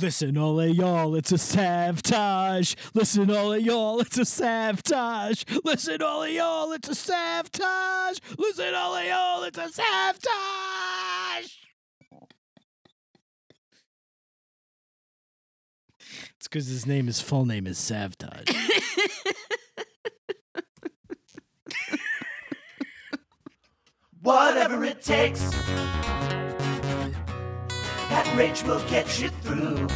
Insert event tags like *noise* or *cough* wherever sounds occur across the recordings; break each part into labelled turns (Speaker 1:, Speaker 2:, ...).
Speaker 1: Listen, all of y'all, it's a sabotage. Listen, all of y'all, it's a sabotage. Listen, all of y'all, it's a sabotage. Listen, all of y'all, it's a sabotage. It's because his name, his full name is Sabotage. *laughs*
Speaker 2: Whatever it takes, that rage will get you through.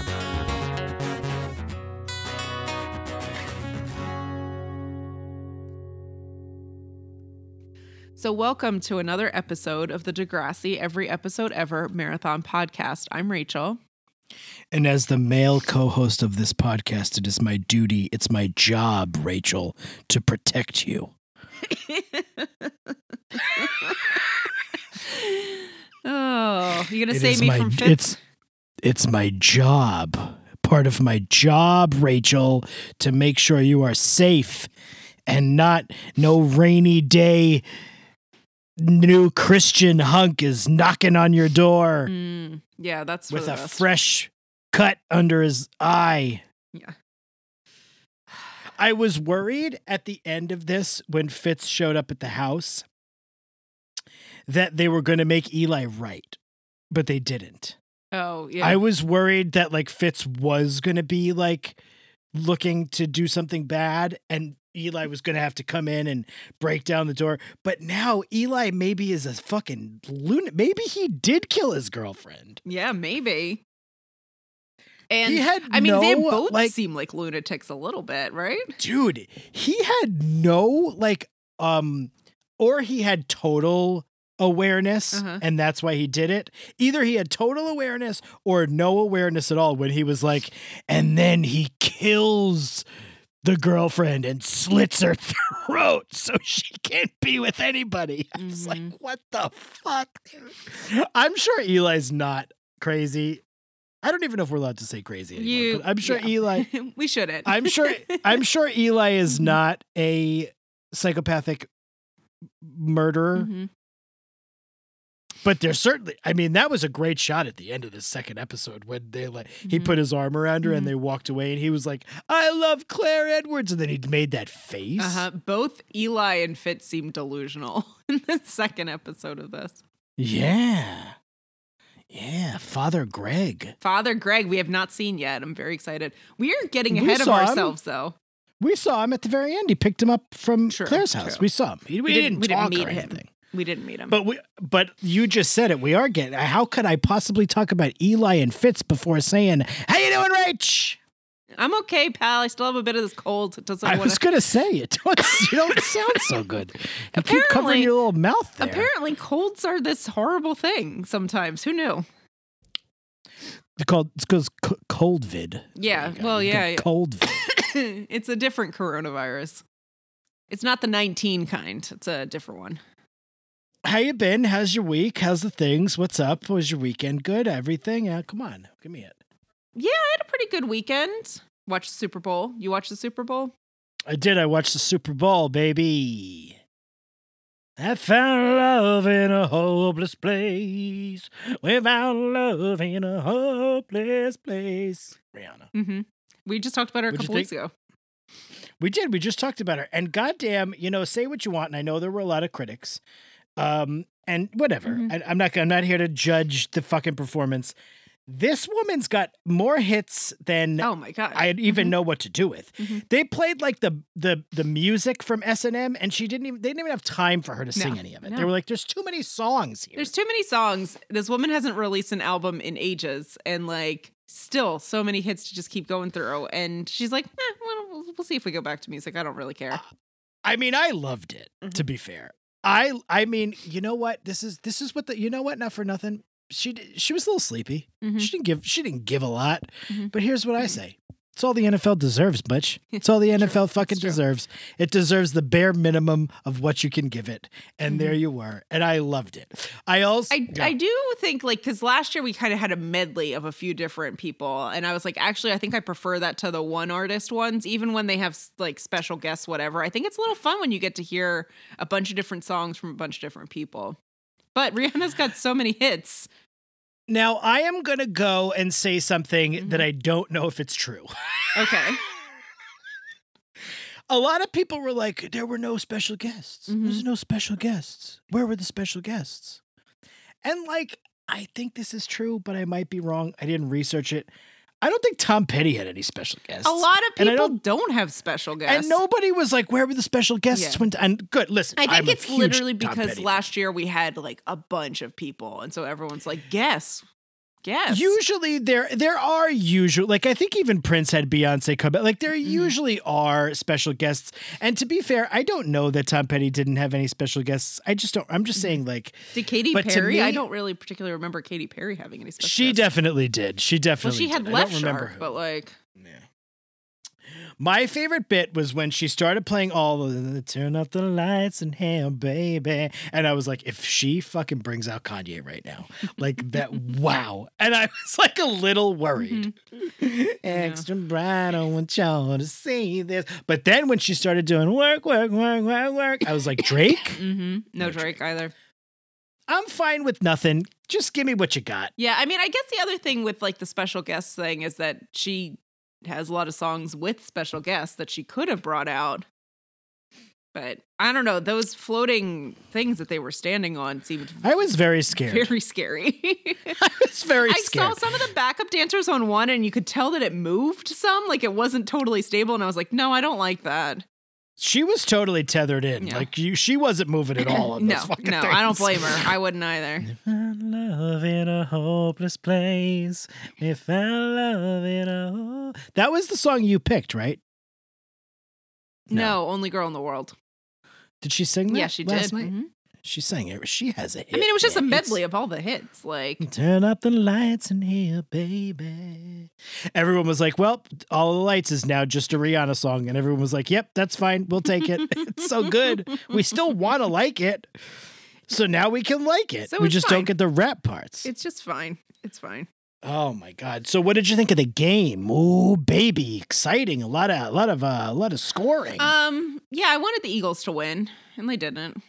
Speaker 3: So, welcome to another episode of the Degrassi Every Episode Ever Marathon Podcast. I'm Rachel.
Speaker 1: And as the male co host of this podcast, it is my duty, it's my job, Rachel, to protect you. *laughs* *laughs*
Speaker 3: oh, you're gonna
Speaker 1: It
Speaker 3: save me
Speaker 1: my
Speaker 3: from Fitz?
Speaker 1: it's it's my job. Part of my job, Rachel, to make sure you are safe and not no rainy day new Christian hunk is knocking on your door
Speaker 3: Mm, yeah, that's
Speaker 1: with a fresh cut under his eye.
Speaker 3: Yeah.
Speaker 1: I was worried at the end of this when Fitz showed up at the house that they were going to make Eli right, but they didn't.
Speaker 3: Oh, yeah.
Speaker 1: I was worried that like Fitz was going to be like looking to do something bad and Eli was going to have to come in and break down the door. But now Eli maybe is a fucking lunatic. Maybe he did kill his girlfriend.
Speaker 3: yeah, maybe. And
Speaker 1: he had
Speaker 3: I mean, they both
Speaker 1: like
Speaker 3: seem like lunatics a little bit, right?
Speaker 1: dude he had no like um or he had total awareness
Speaker 3: Uh-huh.
Speaker 1: and that's why he did it either he had total awareness or no awareness at all when he was like and then he kills the girlfriend and slits her *laughs* throat so she can't be with anybody i was like
Speaker 3: Mhm.
Speaker 1: what the fuck i'm sure eli's not crazy i don't even know if we're allowed to say crazy anymore
Speaker 3: You,
Speaker 1: but i'm sure
Speaker 3: yeah.
Speaker 1: eli *laughs*
Speaker 3: we shouldn't.
Speaker 1: I'm sure I'm *laughs* sure Eli is
Speaker 3: Mhm.
Speaker 1: not a psychopathic murderer,
Speaker 3: Mhm.
Speaker 1: But there's certainly I mean that was a great shot at the end of the second episode when they like he
Speaker 3: Mhm.
Speaker 1: put his arm around her
Speaker 3: Mhm.
Speaker 1: and they walked away and he was like, "I love Clare Edwards," and then he made that face.
Speaker 3: Uh-huh. Both Eli and Fitz seem delusional *laughs* in the second episode of this.
Speaker 1: Yeah, yeah, Father Greg.
Speaker 3: Father Greg, we have not seen yet. I'm very excited. We are getting
Speaker 1: We
Speaker 3: ahead of
Speaker 1: saw him.
Speaker 3: ourselves, though.
Speaker 1: We saw him at the very end. He picked him up from
Speaker 3: True,
Speaker 1: Clare's house.
Speaker 3: true.
Speaker 1: We saw him. He, we,
Speaker 3: We
Speaker 1: didn't,
Speaker 3: didn't- we didn't meet
Speaker 1: or
Speaker 3: him.
Speaker 1: anything.
Speaker 3: We didn't meet him.
Speaker 1: But we, but you just said it. We are getting. How could I possibly talk about Eli and Fitz before saying, "How you doing, Rach?"
Speaker 3: I'm okay, pal. I still have a bit of this cold. It doesn't
Speaker 1: I
Speaker 3: want
Speaker 1: was gonna say it. Don't, you don't sound so good. You keep covering
Speaker 3: Apparently-
Speaker 1: your little mouth there.
Speaker 3: Apparently, colds are this horrible thing sometimes. Who knew?
Speaker 1: it's called it's called cold vid.
Speaker 3: Yeah,
Speaker 1: There you go.
Speaker 3: well,
Speaker 1: You
Speaker 3: yeah, yeah.
Speaker 1: Cold vid. *coughs*
Speaker 3: it's a different coronavirus. It's not the 19 kind. It's a different one.
Speaker 1: How you been? How's your week? How's the things? What's up? Was your weekend good? Everything? Yeah, come on, give me it.
Speaker 3: Yeah, I had a pretty good weekend. Watched the Super Bowl. You watched the Super Bowl?
Speaker 1: I did. I watched the Super Bowl, baby. I found love in a hopeless place. We found love in a hopeless place. Rihanna.
Speaker 3: Mm-hmm. We just talked about her a
Speaker 1: What'd
Speaker 3: couple weeks ago.
Speaker 1: We did. We just talked about her. And goddamn, you know, say what you want. And I know there were a lot of critics. Um, and whatever.
Speaker 3: Mhm.
Speaker 1: I, I'm not. I'm not here to judge the fucking performance. This woman's got more hits than
Speaker 3: Oh my god!
Speaker 1: I even know what to do with.
Speaker 3: Mhm.
Speaker 1: They played like the the the music from S and M, and she didn't even. They didn't even have time for her to sing any of it.
Speaker 3: no.
Speaker 1: They were like, "There's too many songs here."
Speaker 3: There's too many songs. This woman hasn't released an album in ages, and like still so many hits to just keep going through. And she's like, eh, well, we'll, see if we go back to music. I don't really care.
Speaker 1: I mean, I loved it.
Speaker 3: Mm-hmm.
Speaker 1: To be fair, I I mean, you know what? This is this is what the you know what? Not for nothing. She she was a little sleepy.
Speaker 3: Mhm.
Speaker 1: She didn't give she didn't give a lot.
Speaker 3: Mhm.
Speaker 1: But here's what I say. It's all the NFL deserves, Butch. It's all the *laughs* NFL fucking deserves. It deserves the bare minimum of what you can give it. And
Speaker 3: Mhm.
Speaker 1: there you were. And I loved it. I also
Speaker 3: I,
Speaker 1: Yeah.
Speaker 3: I do think like because last year we kind of had a medley of a few different people and i was like actually i think i prefer that to the one artist ones even when they have like special guests whatever i think it's a little fun when you get to hear a bunch of different songs from a bunch of different people but rihanna's got so many hits
Speaker 1: Now I am gonna go and say something
Speaker 3: Mm-hmm.
Speaker 1: that I don't know if it's true.
Speaker 3: Okay. *laughs*
Speaker 1: A lot of people were like, there were no special guests.
Speaker 3: Mhm.
Speaker 1: There's no special guests. Where were the special guests? And like, I think this is true, but I might be wrong. I didn't research it. I don't think Tom Petty had any special guests.
Speaker 3: A lot of people
Speaker 1: don't-
Speaker 3: don't, have special guests.
Speaker 1: And nobody was like, where were the special guests?
Speaker 3: Yeah.
Speaker 1: When and good, listen.
Speaker 3: I think
Speaker 1: I'm
Speaker 3: it's literally because last year we had like a bunch of people, and so everyone's like, "Guess, guess."
Speaker 1: Usually there there are usually like I think even Prince had Beyonce come back. Like there
Speaker 3: Mm-hmm.
Speaker 1: usually are special guests. And to be fair, I don't know that Tom Petty didn't have any special guests. I just don't I'm just saying like
Speaker 3: Did Katy
Speaker 1: but to
Speaker 3: Perry? I don't really particularly remember Katy Perry having any special.
Speaker 1: she
Speaker 3: guests.
Speaker 1: definitely did. She definitely
Speaker 3: Well,
Speaker 1: definitely
Speaker 3: she had
Speaker 1: did. I
Speaker 3: Left
Speaker 1: don't remember
Speaker 3: Shark,
Speaker 1: who.
Speaker 3: but like,
Speaker 1: My favorite bit was when she started playing all the turn up the lights and hey baby. And I was like, if she fucking brings out Kanye right now, like that, *laughs* wow. And I was like a little worried.
Speaker 3: Mm-hmm. *laughs*
Speaker 1: Extra bright, I want y'all to see this. But then when she started doing work, work, work, work, work, I was like, Drake, *laughs*
Speaker 3: hmm no Drake either.
Speaker 1: I'm fine with nothing. Just give me what you got.
Speaker 3: Yeah, I mean, I guess the other thing with like the special guest thing is that she has a lot of songs with special guests that she could have brought out. But I don't know, those floating things that they were standing on seemed
Speaker 1: I was very scared.
Speaker 3: very scary. *laughs*
Speaker 1: I was very scary.
Speaker 3: I
Speaker 1: scared.
Speaker 3: saw some of the backup dancers on one and you could tell that it moved some, like it wasn't totally stable. And I was like, no, I don't like that.
Speaker 1: She was totally tethered in.
Speaker 3: Yeah.
Speaker 1: Like you, she wasn't moving at *laughs* all.
Speaker 3: No, no, I don't blame her. I wouldn't either. *laughs*
Speaker 1: Found love in a hopeless place. We found love in a. ho- That was the song you picked, right?
Speaker 3: No, only girl in the world.
Speaker 1: Did she sing that?
Speaker 3: Yeah, she did.
Speaker 1: Night?
Speaker 3: Mm-hmm.
Speaker 1: She sang it. She has a hit.
Speaker 3: I mean, it was just a medley of all the hits. Like,
Speaker 1: Turn up the lights in here, baby. Everyone was like, "Well, all the lights is now just a Rihanna song," and everyone was like, "Yep, that's fine. We'll take it. *laughs* it's so good. We still want to like it, so now we can like it.
Speaker 3: So
Speaker 1: we just
Speaker 3: fine.
Speaker 1: don't get the rap parts."
Speaker 3: it's just fine. It's fine.
Speaker 1: Oh my god! So, what did you think of the game? Ooh, baby, exciting! A lot of, a lot of, uh, a lot of scoring.
Speaker 3: Um, yeah, I wanted the Eagles to win, and they didn't.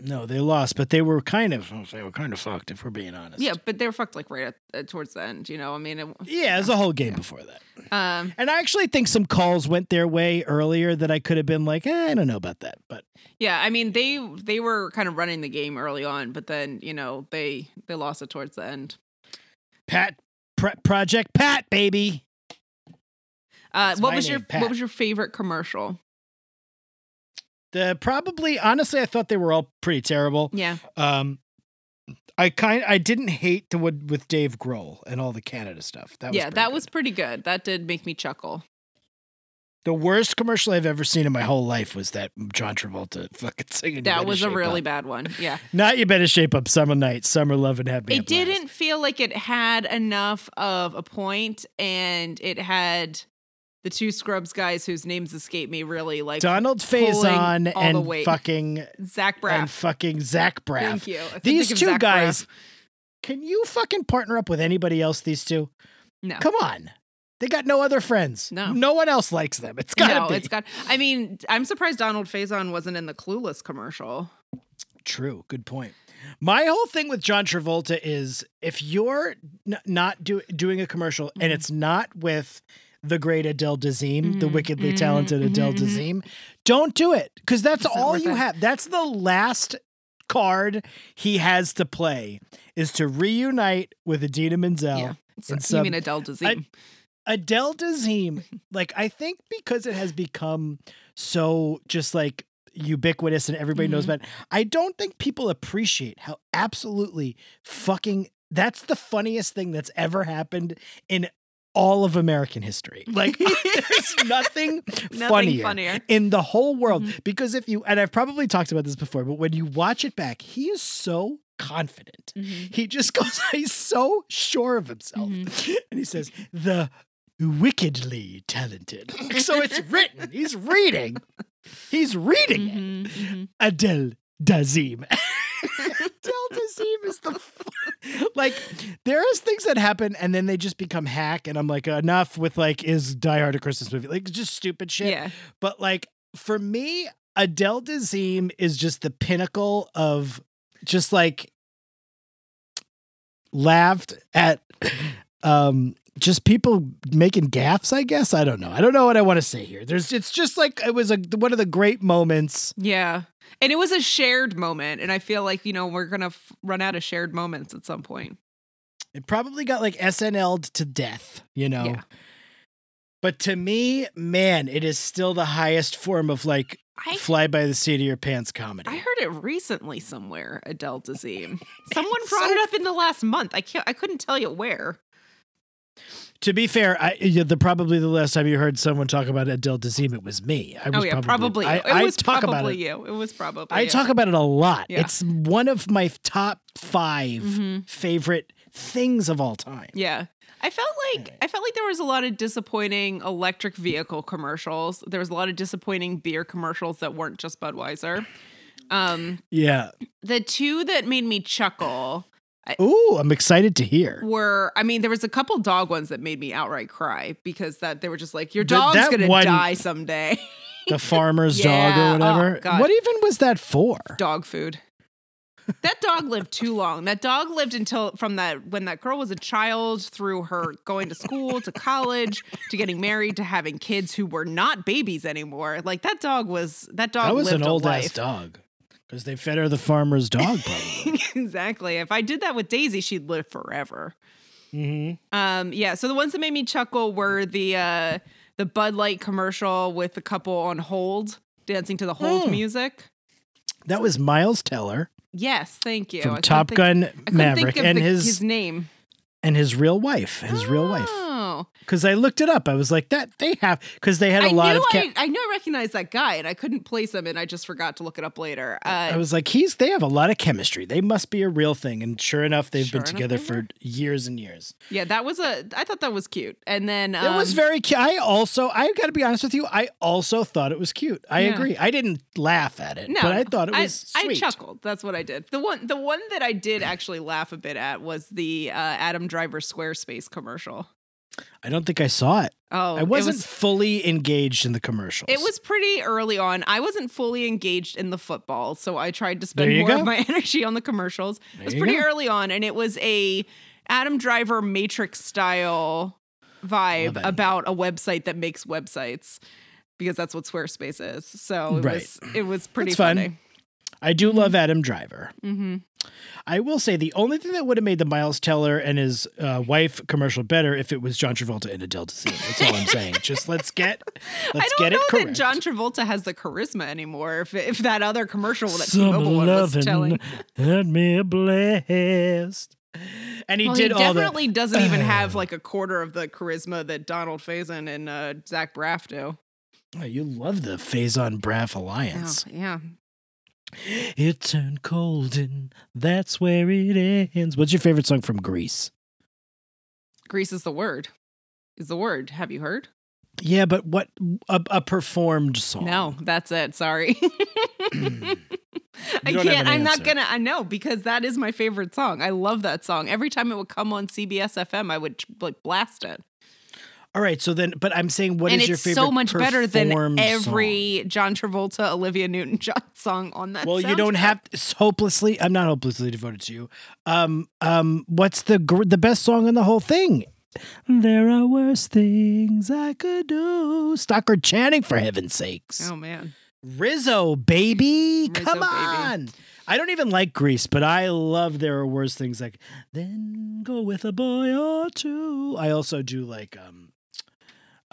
Speaker 1: No, they lost, but they were kind of, they were kind of fucked, if we're being honest.
Speaker 3: Yeah, but they were fucked like right at, uh, towards the end. You know, I mean, it,
Speaker 1: yeah, there's a whole game before that.
Speaker 3: um,
Speaker 1: And I actually think some calls went their way earlier that I could have been like, eh, I don't know about that, but
Speaker 3: yeah, I mean, they they were kind of running the game early on, but then you know they they lost it towards the end.
Speaker 1: Pat, Pr- Project Pat, baby.
Speaker 3: Uh, what was your
Speaker 1: Pat.
Speaker 3: what was your favorite commercial?
Speaker 1: The probably, honestly, I thought they were all pretty terrible.
Speaker 3: Yeah,
Speaker 1: Um, I kind, I didn't hate the one with Dave Grohl and all the Canada stuff. That was
Speaker 3: yeah, that
Speaker 1: good.
Speaker 3: was pretty good. That did make me chuckle.
Speaker 1: The worst commercial I've ever seen in my whole life was that John Travolta *laughs* fucking singing.
Speaker 3: That was a really
Speaker 1: Up.
Speaker 3: bad one. Yeah. *laughs*
Speaker 1: Not you better shape up, summer night, summer love and happy.
Speaker 3: it didn't feel like it had enough of a point and it had the two scrubs guys whose names escape me really like
Speaker 1: Donald Faison and fucking
Speaker 3: zach
Speaker 1: and
Speaker 3: braff
Speaker 1: fucking Zach Braff.
Speaker 3: thank you
Speaker 1: These two
Speaker 3: Zach
Speaker 1: guys.
Speaker 3: Braff.
Speaker 1: Can you fucking partner up with anybody else? These two.
Speaker 3: no
Speaker 1: Come on. They got no other friends.
Speaker 3: No.
Speaker 1: No one else likes them. It's gotta
Speaker 3: no
Speaker 1: be.
Speaker 3: it's got i mean i'm surprised donald faison wasn't in the clueless commercial
Speaker 1: True. Good point. My whole thing with John Travolta is if you're n- not do- doing a commercial and
Speaker 3: Mhm.
Speaker 1: it's not with the great Adele Dazeem, the
Speaker 3: Mhm,
Speaker 1: wickedly
Speaker 3: mhm,
Speaker 1: talented Adele
Speaker 3: mhm.
Speaker 1: Dazeem, don't do it because that's all you
Speaker 3: it.
Speaker 1: have. That's the last card he has to play is to reunite with Idina Menzel.
Speaker 3: yeah so, you
Speaker 1: some-
Speaker 3: mean adele dazeem
Speaker 1: Adele Dazeem, *laughs* like I think because it has become so just like ubiquitous and everybody knows
Speaker 3: Mhm.
Speaker 1: about it, I don't think people appreciate how absolutely fucking that's the funniest thing that's ever happened in all of American history. Like *laughs* there's nothing,
Speaker 3: nothing
Speaker 1: funnier,
Speaker 3: funnier
Speaker 1: in the whole world
Speaker 3: Mhm.
Speaker 1: because if you and I've probably talked about this before, but when you watch it back, he is so confident.
Speaker 3: Mhm.
Speaker 1: He just *laughs* goes, he's so sure of himself.
Speaker 3: Mm-hmm. *laughs*
Speaker 1: And he says, the wickedly talented. so it's written. He's reading. He's reading it.
Speaker 3: Mhm, mhm.
Speaker 1: Adele Dazeem. Adele Dazeem is the *laughs* like there is things that happen and then they just become hack and I'm like enough with like is Die Hard a Christmas movie like just stupid shit.
Speaker 3: yeah
Speaker 1: But like for me, Adele Dazeem is just the pinnacle of just like laughed at *clears throat* um just people making gaffes, I guess. I don't know. I don't know what I want to say here. There's it's just like it was a one of the great moments.
Speaker 3: Yeah. And it was a shared moment. And I feel like, you know, we're going to f- run out of shared moments at some point.
Speaker 1: It probably got like SNL'd to death, you know.
Speaker 3: Yeah.
Speaker 1: But to me, man, it is still the highest form of like
Speaker 3: I,
Speaker 1: fly by the seat of your pants comedy.
Speaker 3: I heard it recently somewhere, Adele Dazeem. *laughs* Someone brought it up in the last month. I can't, I couldn't tell you where.
Speaker 1: To be fair, I the probably the last time you heard someone talk about Adele Dazeem, it was me. I was
Speaker 3: Oh, yeah, probably.
Speaker 1: I,
Speaker 3: you.
Speaker 1: I
Speaker 3: it was
Speaker 1: talk
Speaker 3: probably
Speaker 1: about it.
Speaker 3: you. It was probably
Speaker 1: I
Speaker 3: you.
Speaker 1: talk about it a lot.
Speaker 3: Yeah.
Speaker 1: It's one of my top 5
Speaker 3: Mhm.
Speaker 1: favorite things of all time.
Speaker 3: Yeah. I felt like I felt like there was a lot of disappointing electric vehicle commercials. There was a lot of disappointing beer commercials that weren't just Budweiser. Um,
Speaker 1: Yeah.
Speaker 3: the two that made me chuckle
Speaker 1: Ooh, I'm excited to hear.
Speaker 3: were I mean, there was a couple dog ones that made me outright cry because that they were just like, Your dog's
Speaker 1: that
Speaker 3: gonna
Speaker 1: one-
Speaker 3: die someday. *laughs*
Speaker 1: The farmer's dog or oh, whatever.
Speaker 3: Oh,
Speaker 1: what even was that for?
Speaker 3: dog food. That dog lived too long. That dog lived until from that when that girl was a child through her going to school to college to getting married to having kids who were not babies anymore. Like that dog was that dog
Speaker 1: That was an old ass dog. Because they fed her the farmer's dog, probably. *laughs*
Speaker 3: exactly. If I did that with Daisy, she'd live forever.
Speaker 1: mm-hmm.
Speaker 3: Um, yeah. So the ones that made me chuckle were the uh, the Bud Light commercial with the couple on hold dancing to the hold
Speaker 1: Hmm.
Speaker 3: music.
Speaker 1: That was Miles Teller
Speaker 3: Yes, thank you.
Speaker 1: From Top
Speaker 3: think-
Speaker 1: Gun Maverick and
Speaker 3: the-
Speaker 1: his,
Speaker 3: his name.
Speaker 1: and his real wife, his real wife. Because I looked it up. I was like, that they have because they had a
Speaker 3: I
Speaker 1: lot of. Ca-
Speaker 3: I, I knew I recognized that guy, and I couldn't place him, and I just forgot to look it up later. Uh,
Speaker 1: I was like, he's. They have a lot of chemistry. They must be a real thing. And sure enough, they've
Speaker 3: Sure
Speaker 1: been together for years and years.
Speaker 3: yeah, that was a. I thought that was cute, and then um,
Speaker 1: it was very cute. I also, I got to be honest with you, I also thought it was cute. I
Speaker 3: Yeah.
Speaker 1: agree. I didn't laugh at it,
Speaker 3: No,
Speaker 1: but I thought it was
Speaker 3: I,
Speaker 1: sweet.
Speaker 3: chuckled. That's what I did. The one, the one that I did *clears throat* actually laugh a bit at was the uh, Adam Driver Squarespace commercial.
Speaker 1: I don't think I saw it.
Speaker 3: Oh,
Speaker 1: I wasn't
Speaker 3: was,
Speaker 1: fully engaged in the commercials.
Speaker 3: it was pretty early on. I wasn't fully engaged in the football, so I tried to spend more
Speaker 1: go.
Speaker 3: of my *laughs* energy on the commercials.
Speaker 1: There
Speaker 3: it was pretty
Speaker 1: go.
Speaker 3: early on, and it was a Adam Driver Matrix style vibe about a website that makes websites because that's what Squarespace is. So it
Speaker 1: Right.
Speaker 3: was it was pretty
Speaker 1: That's fun.
Speaker 3: funny.
Speaker 1: I do love Adam Driver.
Speaker 3: hmm
Speaker 1: I will say the only thing that would have made the Miles Teller and his uh, wife commercial better if it was John Travolta and Adele Dazeem. That's all I'm saying. Just *laughs* let's get let's
Speaker 3: I don't
Speaker 1: get
Speaker 3: know
Speaker 1: it correct.
Speaker 3: that John Travolta has the charisma anymore. If if that other commercial that T-Mobile one was telling,
Speaker 1: had me blessed. And he
Speaker 3: well,
Speaker 1: did
Speaker 3: he
Speaker 1: all the
Speaker 3: definitely doesn't even *clears throat* have like a quarter of the charisma that Donald Faison and uh, Zach Braff do.
Speaker 1: Oh, you love the Faison Braff
Speaker 3: Oh,
Speaker 1: alliance.
Speaker 3: yeah,
Speaker 1: It turned cold and that's where it ends. What's your favorite song from Grease?
Speaker 3: Grease is the word. Is the word? Have you heard?
Speaker 1: Yeah, but what a, a performed song?
Speaker 3: No, that's it. Sorry. *laughs* *clears throat* I can't.
Speaker 1: an
Speaker 3: I'm not gonna. I know because that is my favorite song. I love that song. Every time it would come on CBS FM, I would like blast it.
Speaker 1: All right, so then, but I'm saying, what is
Speaker 3: and
Speaker 1: your
Speaker 3: it's
Speaker 1: favorite?
Speaker 3: so much better than every John Travolta, Olivia Newton John *laughs* song on that.
Speaker 1: song? Well, you don't have it's hopelessly. I'm not hopelessly devoted to you. Um, um, what's the gr- the best song in the whole thing? There are worse things I could do. Stockard Channing, for heaven's sakes.
Speaker 3: Oh man,
Speaker 1: Rizzo, baby,
Speaker 3: Rizzo,
Speaker 1: come
Speaker 3: baby.
Speaker 1: on. I don't even like Grease, but I love there are worse things like then go with a boy or two. I also do like um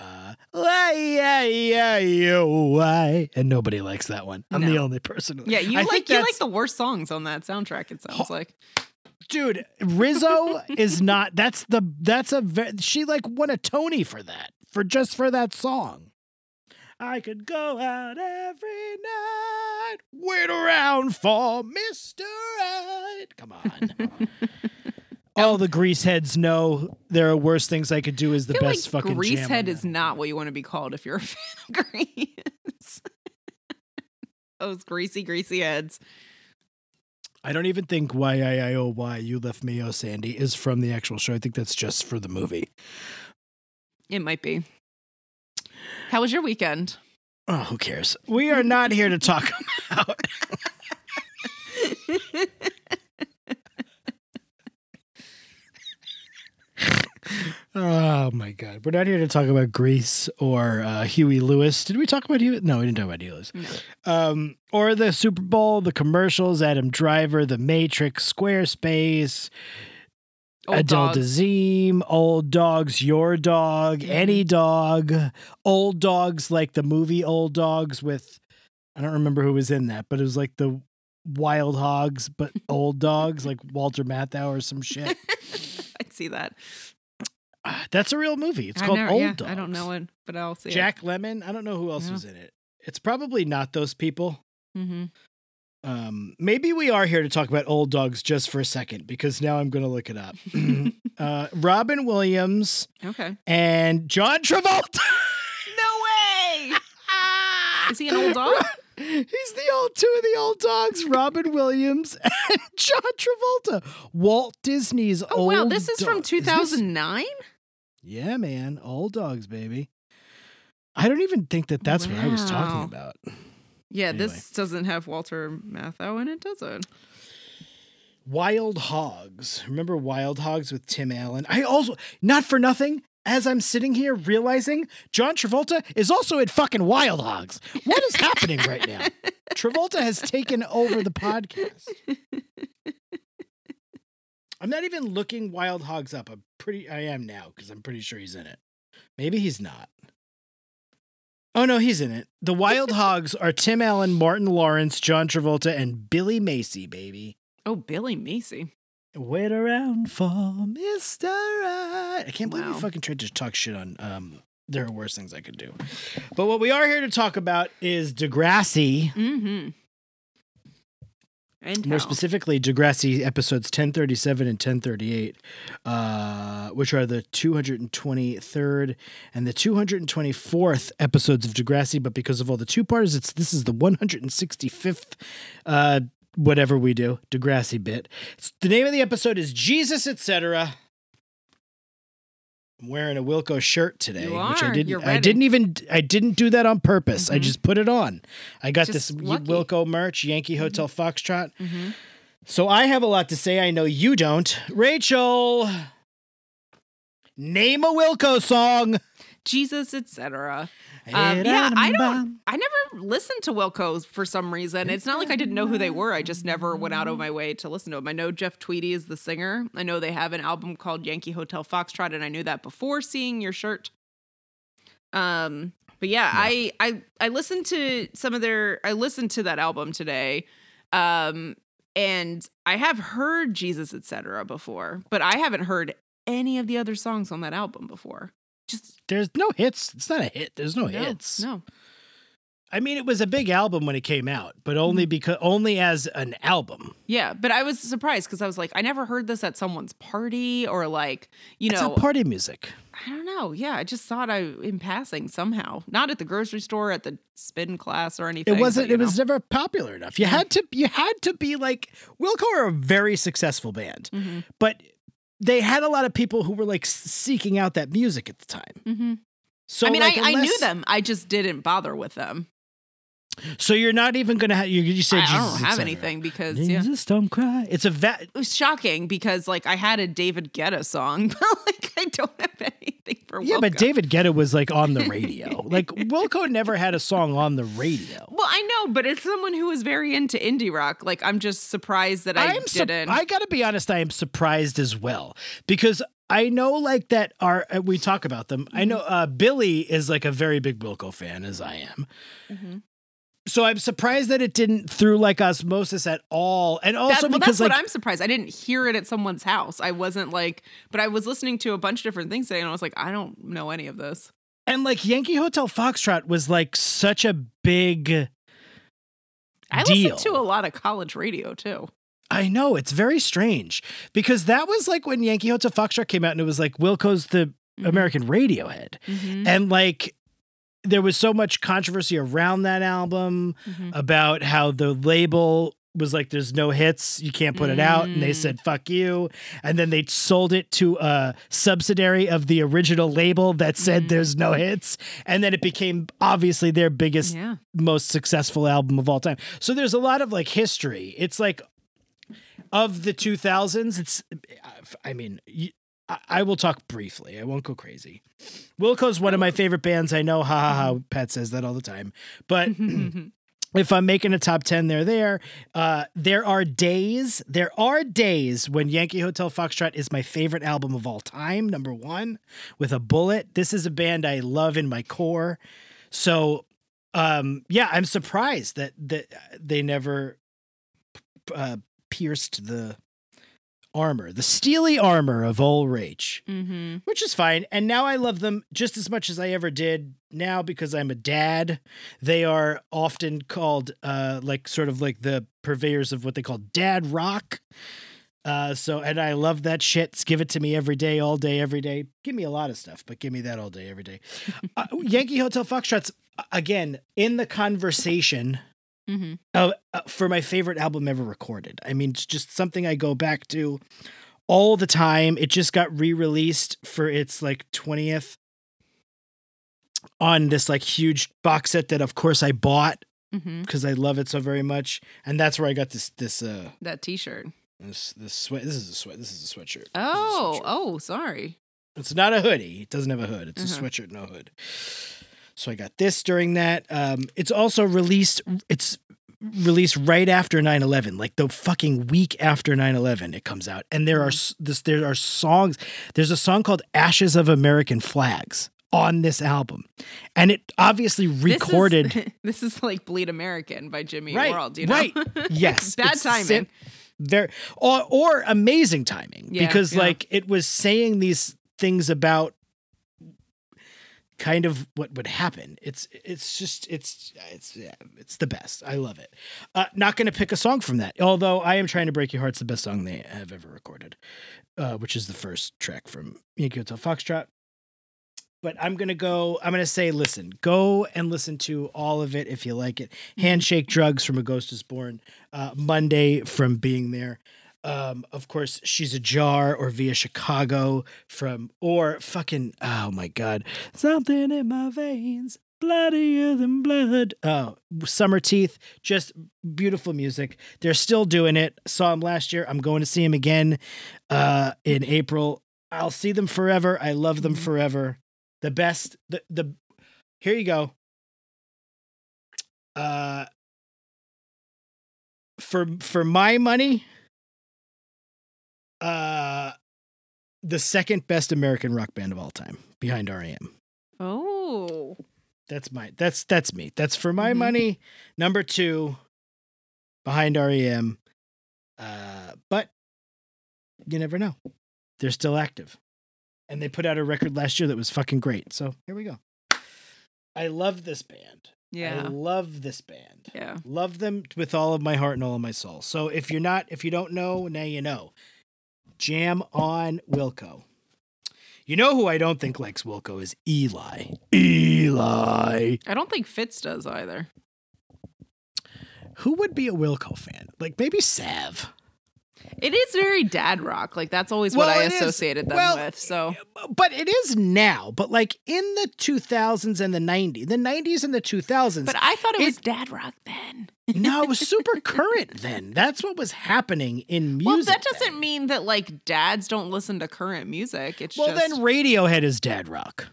Speaker 1: uh yeah yeah yo why and nobody likes that one. I'm the only person. Who,
Speaker 3: yeah, you
Speaker 1: I
Speaker 3: like
Speaker 1: think
Speaker 3: you like the worst songs on that soundtrack. It sounds like
Speaker 1: dude. Rizzo *laughs* is not. That's the that's a ve- she like won a Tony for that for just for that song. I could go out every night, wait around for Mister Right. Come on. *laughs* All the grease heads know there are worse things I could do is the best
Speaker 3: like
Speaker 1: fucking
Speaker 3: Greasehead
Speaker 1: jam on
Speaker 3: is not what you want to be called if you're a *laughs* fan of Grease. *laughs* Those greasy, greasy heads.
Speaker 1: I don't even think why I I O why you left me oh Sandy is from the actual show. I think that's just for the movie.
Speaker 3: It might be. How was your weekend?
Speaker 1: Oh, who cares? We are not here to talk *laughs* about. Oh my God. We're not here to talk about Grease or uh, Huey Lewis. Did we talk about Huey? No, we didn't talk about Huey Lewis.
Speaker 3: No.
Speaker 1: Um, or the Super Bowl, the commercials, Adam Driver, The Matrix, Squarespace,
Speaker 3: Old
Speaker 1: Adele. Dazeem, Old Dogs, Your Dog,
Speaker 3: Mhm.
Speaker 1: Any Dog, Old Dogs, like the movie Old Dogs with, I don't remember who was in that, but it was like the Wild Hogs, but *laughs* Old Dogs, like Walter Matthau or some shit. *laughs*
Speaker 3: I'd see that. *sighs*
Speaker 1: That's a real movie. It's
Speaker 3: I
Speaker 1: called
Speaker 3: never-
Speaker 1: Old
Speaker 3: yeah,
Speaker 1: Dogs.
Speaker 3: I don't know it, but I'll see
Speaker 1: Jack Lemmon. I don't know who else
Speaker 3: Yeah.
Speaker 1: was in it. It's probably not those people.
Speaker 3: it. hmm
Speaker 1: Um, maybe we are here to talk about old dogs just for a second because now I'm going to look it up. *laughs* *clears throat* uh, Robin Williams
Speaker 3: Okay.
Speaker 1: and John Travolta. *laughs*
Speaker 3: No way. *laughs* Is he an old dog?
Speaker 1: He's the old two of the old dogs, Robin Williams and John Travolta. Walt Disney's
Speaker 3: Oh
Speaker 1: old
Speaker 3: wow, this is from
Speaker 1: Dog- this-
Speaker 3: 2009.
Speaker 1: Yeah, man, old dogs, baby. I don't even think that that's what I was talking about.
Speaker 3: Yeah,
Speaker 1: Anyway.
Speaker 3: this doesn't have Walter Matthau in it, does it?
Speaker 1: Wild Hogs. Remember Wild Hogs with Tim Allen? I also, not for nothing, as I'm sitting here realizing John Travolta is also in fucking Wild Hogs. What is happening right now? *laughs* Travolta has taken over the podcast. *laughs* I'm not even looking Wild Hogs up. I'm pretty, I am now because I'm pretty sure he's in it. Maybe he's not. Oh no, he's in it. The Wild *laughs* Hogs are Tim Allen, Martin Lawrence, John Travolta, and Billy Macy, baby.
Speaker 3: Oh, Billy Macy.
Speaker 1: Wait around for Mr. Right. I can't believe you fucking tried to talk shit on um there are worse things I could do. But what we are here to talk about is Degrassi.
Speaker 3: Mm-hmm. And
Speaker 1: More
Speaker 3: how.
Speaker 1: specifically, Degrassi episodes 1037 and 1038, uh, which are the 223rd and the 224th episodes of Degrassi. But because of all the two parters, it's this is the 165th, uh, whatever we do, Degrassi bit. It's, the name of the episode is Jesus, etc. I'm wearing a Wilco shirt today, which I didn't. I didn't even. I didn't do that on purpose. I
Speaker 3: Mhm.
Speaker 1: just put it on. I got
Speaker 3: Just
Speaker 1: this
Speaker 3: lucky.
Speaker 1: Wilco merch, Yankee Hotel Foxtrot.
Speaker 3: hmm
Speaker 1: So I have a lot to say. I know you don't. Rachel, name a Wilco song.
Speaker 3: Jesus, etc. Um, yeah, I don't. I never listened to Wilco for some reason. It's not like I didn't know who they were. I just never went out of my way to listen to them. I know Jeff Tweedy is the singer. I know they have an album called Yankee Hotel Foxtrot, and I knew that before seeing your shirt. Um, but yeah, I I I listened to some of their. I listened to that album today. Um, and I have heard Jesus, etc. before, but I haven't heard any of the other songs on that album before. Just
Speaker 1: There's no hits. It's not a hit. There's no,
Speaker 3: no,
Speaker 1: hits.
Speaker 3: no.
Speaker 1: I mean, it was a big album when it came out, but only because only as an album.
Speaker 3: Yeah, but I was surprised because I was like, I never heard this at someone's party or like, you
Speaker 1: It's
Speaker 3: know,
Speaker 1: party music.
Speaker 3: I don't know. Yeah, I just thought I in passing somehow, not at the grocery store, at the spin class or anything.
Speaker 1: It wasn't.
Speaker 3: but,
Speaker 1: It
Speaker 3: you
Speaker 1: was never popular enough. You had to. You had to be like Wilco are a very successful band,
Speaker 3: know. Mhm,
Speaker 1: but they had a lot of people who were like seeking out that music at the time.
Speaker 3: mhm.
Speaker 1: So
Speaker 3: I mean,
Speaker 1: like,
Speaker 3: I, I knew them. I just didn't bother with them.
Speaker 1: So you're not even gonna have. You, you said
Speaker 3: I, I don't have anything because yeah,
Speaker 1: Jesus, don't cry. It's a va-
Speaker 3: it was shocking because like I had a David Guetta song, *laughs* but like I don't have anything for
Speaker 1: yeah, but David Guetta was like on the radio. *laughs* like Wilco never had a song on the radio.
Speaker 3: Well, I know, but as someone who was very into indie rock, like I'm just surprised that I
Speaker 1: I'm sup-
Speaker 3: didn't.
Speaker 1: I gotta be honest. I am surprised as well because I know like that. Our uh, we talk about them. I know
Speaker 3: Mm-hmm.
Speaker 1: uh, Billy is like a very big Wilco fan, as I am.
Speaker 3: Mhm.
Speaker 1: So I'm surprised that it didn't through like osmosis at all, and also
Speaker 3: That- well,
Speaker 1: because
Speaker 3: that's
Speaker 1: like
Speaker 3: what I'm surprised. I didn't hear it at someone's house. I wasn't like, but I was listening to a bunch of different things today, and I was like, I don't know any of this.
Speaker 1: and like Yankee Hotel Foxtrot was like such a big.
Speaker 3: I
Speaker 1: deal.
Speaker 3: listened to a lot of college radio too.
Speaker 1: I know it's very strange because that was like when Yankee Hotel Foxtrot came out, and it was like Wilco's the
Speaker 3: Mhm.
Speaker 1: American Radiohead,
Speaker 3: Mhm,
Speaker 1: and like there was so much controversy around that album
Speaker 3: mhm.
Speaker 1: about how the label was like there's no hits. You can't put it out. And they
Speaker 3: Mm.
Speaker 1: said fuck you. And then they sold it to a subsidiary of the original label that said
Speaker 3: Mm.
Speaker 1: there's no hits. And then it became obviously their biggest
Speaker 3: Yeah,
Speaker 1: most successful album of all time. So there's a lot of like history. It's like of the 2000s it's i mean I, I will talk briefly. I won't go crazy. Wilco's one of my favorite bands. I know, ha ha ha. Pat says that all the time. But *laughs* *clears throat* if I'm making a top 10, they're there. Uh, there are days, there are days when Yankee Hotel Foxtrot is my favorite album of all time, number one, with a bullet. This is a band I love in my core. So, um, yeah, I'm surprised that, that they never uh, pierced the armor, the steely armor of Old Rach
Speaker 3: mm-hmm.
Speaker 1: which is fine. And now I love them just as much as I ever did now because I'm a dad. They are often called uh like sort of like the purveyors of what they call dad rock. Uh so and I love that shit. Give it to me every day, all day, every day. Give me a lot of stuff, but give me that all day, every day. *laughs* uh, Yankee Hotel Foxtrots again in the conversation
Speaker 3: Mm-hmm.
Speaker 1: uh, for my favorite album ever recorded. I mean, it's just something I go back to all the time. It just got re-released for its like 20th on this like huge box set that of course I bought
Speaker 3: Mm-hmm.
Speaker 1: because I love it so very much. And that's where I got this this uh
Speaker 3: That T-shirt.
Speaker 1: this this sweat this is a sweat this is a sweatshirt. Is a
Speaker 3: Oh,
Speaker 1: sweatshirt.
Speaker 3: oh, sorry.
Speaker 1: It's not a hoodie. It doesn't have a hood. It's a
Speaker 3: Uh-huh.
Speaker 1: sweatshirt, no hood. So I got this during that. Um, it's also released. It's released right after 9-11 like the fucking week after 9-11 it comes out and there are this there are songs there's a song called ashes of american flags on this album and it obviously recorded
Speaker 3: This is, *laughs* this is like Bleed American by Jimmy
Speaker 1: right
Speaker 3: World. You know?
Speaker 1: right *laughs* yes
Speaker 3: Bad timing.
Speaker 1: sim- there or or amazing timing
Speaker 3: Yeah,
Speaker 1: because
Speaker 3: yeah.
Speaker 1: like it was saying these things about kind of what would happen. It's it's just it's it's yeah, it's the best. I love it. Uh not gonna pick a song from that although i am trying to break your heart's the best song they have ever recorded uh which is the first track from yankee hotel foxtrot. But i'm gonna go i'm gonna say listen go and listen to all of it if you like it. Handshake drugs from a ghost is born uh monday from being there um, of course, she's a jar or via Chicago from or fucking oh my god, something in my veins, bloodier than blood. Oh, Summerteeth, just beautiful music. They're still doing it. Saw them last year. I'm going to see them again uh, in April. I'll see them forever. I love them
Speaker 3: Mhm.
Speaker 1: forever. The best. The the. Here you go. Uh. For for my money, uh the second best American rock band of all time behind REM.
Speaker 3: Oh.
Speaker 1: That's my that's that's me. That's for my
Speaker 3: Mhm.
Speaker 1: money. Number 2 behind REM. Uh but you never know. They're still active. And they put out a record last year that was fucking great. So, here we go. I love this band.
Speaker 3: Yeah.
Speaker 1: I love this band.
Speaker 3: Yeah.
Speaker 1: Love them with all of my heart and all of my soul. So if you're not, if you don't know, now you know. Jam on Wilco. You know who I don't think likes Wilco is Eli. Eli.
Speaker 3: I don't think Fitz does either.
Speaker 1: Who would be a Wilco fan? Like maybe Sav.
Speaker 3: It is very dad rock. Like that's always what I
Speaker 1: it is.
Speaker 3: associated them
Speaker 1: Well,
Speaker 3: with. So
Speaker 1: But it is now. But like in the 2000s and the 90s, the 90s and the 2000s.
Speaker 3: But I thought it,
Speaker 1: It-
Speaker 3: was dad rock then.
Speaker 1: no, it was *laughs* super current then. That's what was happening in music.
Speaker 3: Well, that doesn't mean that like dads don't listen to current music. It's just
Speaker 1: Well,
Speaker 3: just
Speaker 1: then Radiohead is dad rock.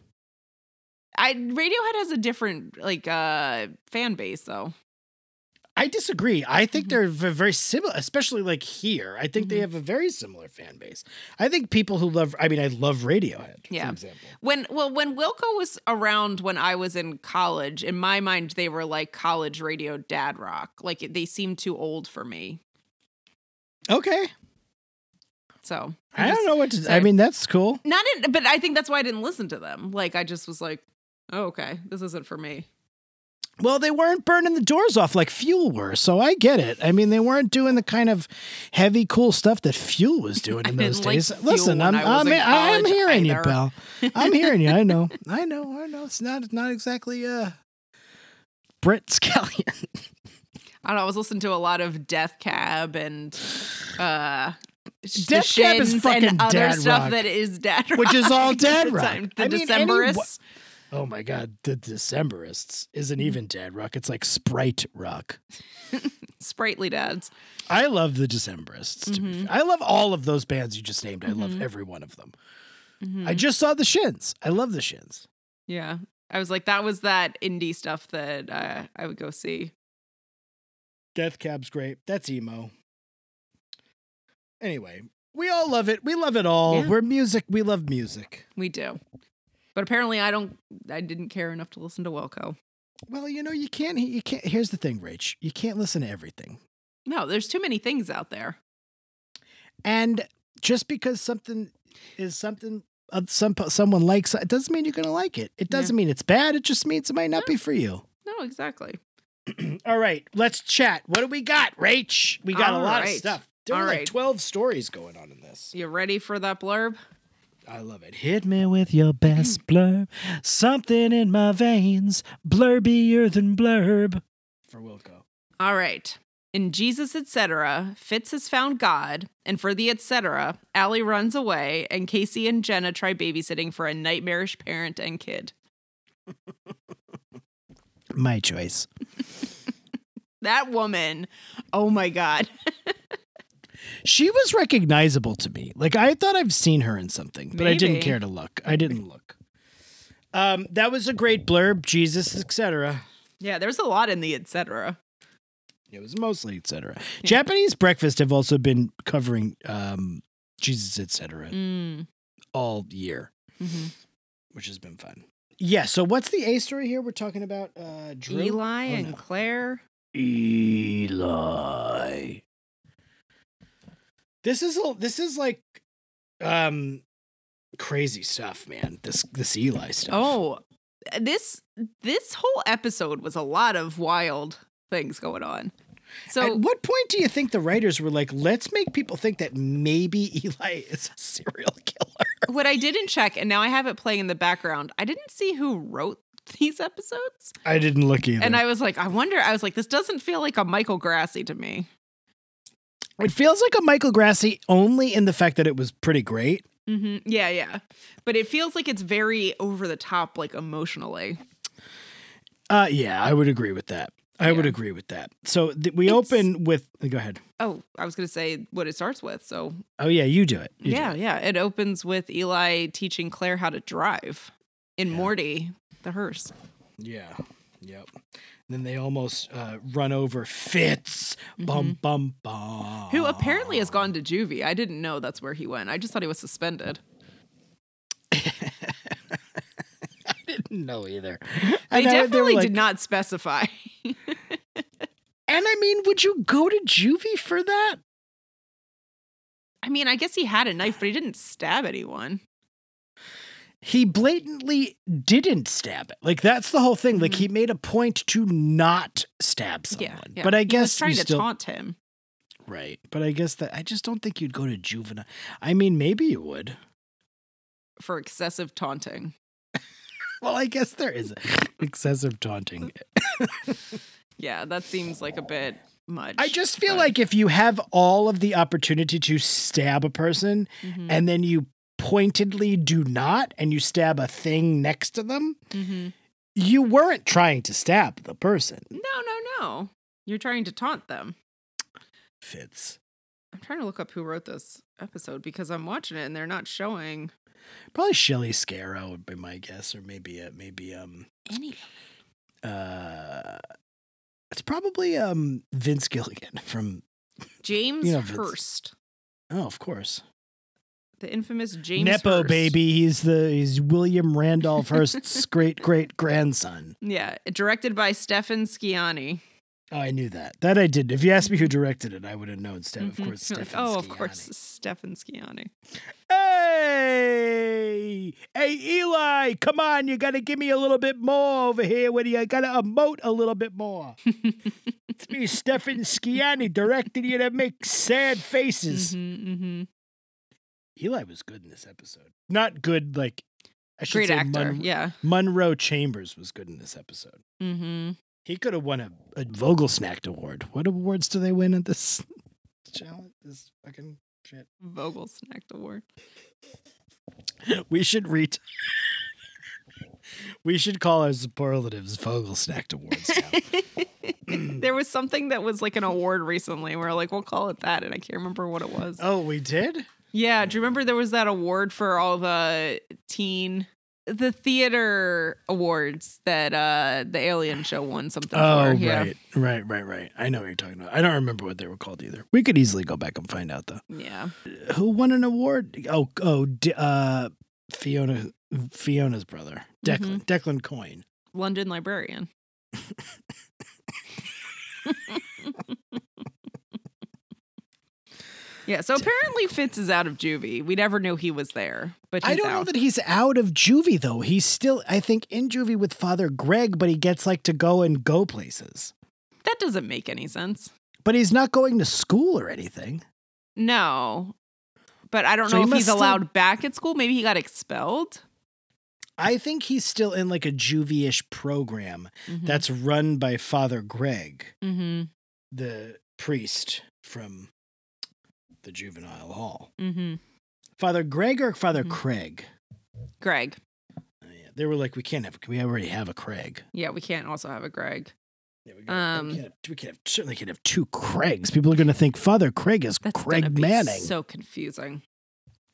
Speaker 3: I Radiohead has a different like uh fan base though.
Speaker 1: I disagree. I think
Speaker 3: Mhm.
Speaker 1: they're very similar, especially like here. I think they
Speaker 3: Mhm.
Speaker 1: have a very similar fan base. I think people who love, I mean, I love Radiohead,
Speaker 3: Yeah.
Speaker 1: for example.
Speaker 3: When well when Wilco was around when I was in college, in my mind they were like college radio dad rock. Like they seemed too old for me.
Speaker 1: Okay.
Speaker 3: So
Speaker 1: I
Speaker 3: just-
Speaker 1: don't know what to, I mean, that's cool.
Speaker 3: Not in, but I think that's why I didn't listen to them. Like I just was like, oh, okay, this isn't for me.
Speaker 1: Well, they weren't burning the doors off like Fuel were, so I get it. I mean, they weren't doing the kind of heavy, cool stuff that Fuel was *laughs* doing in those
Speaker 3: like
Speaker 1: days. Listen, I'm I'm, I'm hearing you,
Speaker 3: either.
Speaker 1: pal. I'm *laughs* hearing you. I know. I know. I know. It's not not exactly uh Brett Scallion. *laughs*
Speaker 3: I don't know. I was listening to a lot of Death Cab and uh
Speaker 1: Death Cab is fucking
Speaker 3: and other stuff
Speaker 1: rock.
Speaker 3: that is dad rock.
Speaker 1: Which is all dad
Speaker 3: the
Speaker 1: rock.
Speaker 3: time. The
Speaker 1: I mean, any
Speaker 3: Decemberists.
Speaker 1: Oh my god, the Decemberists isn't
Speaker 3: Mm-hmm.
Speaker 1: even dad rock. It's like Sprite rock. *laughs*
Speaker 3: Sprightly dads.
Speaker 1: I love the Decemberists. to be
Speaker 3: Mhm.
Speaker 1: fair. I love all of those bands you just named. I love
Speaker 3: Mhm.
Speaker 1: every one of them.
Speaker 3: Mhm.
Speaker 1: I just saw the Shins. I love the Shins.
Speaker 3: yeah. I was like, that was that indie stuff that uh, I would go see.
Speaker 1: Death Cab's great. That's emo. Anyway, we all love it. We love it all.
Speaker 3: Yeah.
Speaker 1: We're music. We love music.
Speaker 3: We do. But apparently I don't I didn't care enough to listen to Wilco.
Speaker 1: Well, you know, you can't. You can't. Here's the thing, Rach. You can't listen to everything.
Speaker 3: No, there's too many things out there.
Speaker 1: And just because something is something uh, some someone likes, it doesn't mean you're gonna like it. It doesn't mean it's bad. It just means it might not be for you.
Speaker 3: No, exactly. *clears throat*
Speaker 1: All right, let's chat. What do we got, Rach? We got
Speaker 3: All
Speaker 1: a lot of stuff. There
Speaker 3: All
Speaker 1: are like
Speaker 3: right.
Speaker 1: twelve stories going on in this.
Speaker 3: You ready for that blurb?
Speaker 1: I love it. Hit me with your best *clears throat* blurb. Something in my veins, blurbier than blurb. For Wilco.
Speaker 3: All right. In Jesus, etc., Fitz has found God, and for the etc., Alli runs away, and K.C. and Jenna try babysitting for a nightmarish parent and kid. *laughs*
Speaker 1: My choice. *laughs*
Speaker 3: That woman, oh my God. *laughs*
Speaker 1: She was recognizable to me. Like I thought I've seen her in something, but I didn't care to look. I didn't look. Um, that was a great blurb. Jesus, etc.
Speaker 3: Yeah, there's a lot in the etc.
Speaker 1: It was mostly etc. Japanese breakfast have also been covering um, Jesus, etc.
Speaker 3: Mm.
Speaker 1: all year,
Speaker 3: hmm
Speaker 1: which has been fun. Yeah. So what's the A story here? We're talking about uh, Drew
Speaker 3: Eli
Speaker 1: Oh,
Speaker 3: and
Speaker 1: no.
Speaker 3: Clare.
Speaker 1: Eli. This is a, this is like um crazy stuff, man. This this Eli stuff.
Speaker 3: Oh, this this whole episode was a lot of wild things going on. So
Speaker 1: At what point do you think the writers were like, let's make people think that maybe Eli is a serial killer?
Speaker 3: what I didn't check, and now I have it playing in the background. I didn't see who wrote *laughs* these episodes,
Speaker 1: I didn't look either.
Speaker 3: and I was like, I wonder. I was like, this doesn't feel like a Michael Grassi to me.
Speaker 1: It feels like a Michael Grassi only in the fact that it was pretty great.
Speaker 3: hmm Yeah, yeah, but it feels like it's very over the top, like emotionally.
Speaker 1: Uh, yeah, I would agree with that. I would agree with that. So th- we
Speaker 3: It's-
Speaker 1: open with. Go ahead.
Speaker 3: Oh, I was gonna say what it starts with. So
Speaker 1: Oh yeah, you do it. You do
Speaker 3: yeah,
Speaker 1: it.
Speaker 3: yeah, it opens with Eli teaching Clare how to drive in
Speaker 1: Yeah.
Speaker 3: Morty the hearse.
Speaker 1: Yeah. Yep. Then they almost uh, run over Fitz. Bum bum bum.
Speaker 3: Mm-hmm. Who apparently has gone to juvie. I didn't know that's where he went. I just thought he was suspended. *laughs*
Speaker 1: I didn't know either.
Speaker 3: They
Speaker 1: I-
Speaker 3: definitely
Speaker 1: were
Speaker 3: did not specify. *laughs*
Speaker 1: And I mean, would you go to juvie for that?
Speaker 3: I mean, I guess he had a knife, but he didn't stab anyone.
Speaker 1: He blatantly didn't stab it. Like that's the whole thing. Like
Speaker 3: Mhm.
Speaker 1: he made a point to not stab someone.
Speaker 3: Yeah, yeah.
Speaker 1: But I
Speaker 3: he
Speaker 1: guess
Speaker 3: trying to
Speaker 1: still
Speaker 3: taunt him.
Speaker 1: right. But I guess that I just don't think you'd go to juvenile. I mean, maybe you would.
Speaker 3: for excessive taunting. *laughs*
Speaker 1: Well, I guess there is excessive taunting. *laughs*
Speaker 3: Yeah, that seems like a bit much.
Speaker 1: I just feel
Speaker 3: but-
Speaker 1: like if you have all of the opportunity to stab a person
Speaker 3: Mhm,
Speaker 1: and then you pointedly do not and you stab a thing next to them,
Speaker 3: mhm.
Speaker 1: you weren't trying to stab the person.
Speaker 3: No, no, no. You're trying to taunt them.
Speaker 1: Fitz.
Speaker 3: I'm trying to look up who wrote this episode because I'm watching it and they're not showing
Speaker 1: Probably Shelley Scarrow would be my guess, or maybe uh, maybe um
Speaker 3: any.
Speaker 1: uh it's probably um Vince Gilligan *laughs* from
Speaker 3: James
Speaker 1: You know,
Speaker 3: Hurst,
Speaker 1: oh of course
Speaker 3: the infamous James
Speaker 1: Nepo
Speaker 3: Hurst.
Speaker 1: baby he's the he's William Randolph Hearst's *laughs* great great grandson
Speaker 3: Yeah, directed by Stefan Scaini.
Speaker 1: oh I knew that that I did if you asked me who directed it I would have known Steph of
Speaker 3: Mhm.
Speaker 1: course
Speaker 3: You're *laughs* like,
Speaker 1: Stefan
Speaker 3: oh, of
Speaker 1: Scaini.
Speaker 3: course, Stefan Scaini.
Speaker 1: Hey, hey, Eli, come on! You got to give me a little bit more over here. When you got to emote a little bit more. *laughs* it's me, Stefan Scaini, directing you to make sad faces.
Speaker 3: Mhm, mhm.
Speaker 1: Eli was good in this episode. Not good, like I should
Speaker 3: Great
Speaker 1: say.
Speaker 3: actor. Yeah.
Speaker 1: Munro Chambers was good in this episode.
Speaker 3: Mm-hmm.
Speaker 1: He could have won a, a Vogelsnack award. What awards do they win at this *laughs* challenge? This fucking shit.
Speaker 3: Vogel Snack Award.
Speaker 1: We should read. *laughs* We should call our superlatives Vogelsnack Awards *laughs*
Speaker 3: there was something that was like an award recently. We are like, we'll call it that, and I can't remember what it was.
Speaker 1: oh, we did?
Speaker 3: Yeah, do you remember there was that award for all the teen the theater awards that uh the alien show won something
Speaker 1: Oh,
Speaker 3: for. Yeah.
Speaker 1: right. Right, right, right. I know what you're talking about. I don't remember what they were called either. We could easily go back and find out, though.
Speaker 3: Yeah.
Speaker 1: Who won an award? Oh, oh, D- uh, Fiona, Fiona's brother, Declan, Declan Coyne.
Speaker 3: London librarian. *laughs* *laughs* yeah, so apparently Fitz is out of juvie. We never knew he was there, but
Speaker 1: I don't
Speaker 3: out.
Speaker 1: know that he's out of juvie though. He's still, I think, in juvie with Father Greg, but he gets like to go and go places.
Speaker 3: that doesn't make any sense.
Speaker 1: But he's not going to school or anything.
Speaker 3: No. But I don't
Speaker 1: So
Speaker 3: know
Speaker 1: he
Speaker 3: if he's
Speaker 1: still-
Speaker 3: allowed back at school. Maybe he got expelled.
Speaker 1: I think he's still in like a juvie-ish program
Speaker 3: Mhm.
Speaker 1: that's run by Father Greg,
Speaker 3: Mm-hmm.
Speaker 1: the priest from the juvenile hall.
Speaker 3: Mm-hmm.
Speaker 1: Father Greg or Father
Speaker 3: Mhm.
Speaker 1: Craig?
Speaker 3: Greg.
Speaker 1: Oh, yeah. They were like, we can't have. We already have a Craig.
Speaker 3: Yeah, we can't also have a Greg.
Speaker 1: Yeah, we,
Speaker 3: Um,
Speaker 1: we, can't have, we can't have, certainly can't have two Craigs. People are going to think Father Craig is
Speaker 3: That's
Speaker 1: Craig
Speaker 3: be
Speaker 1: Manning.
Speaker 3: so confusing.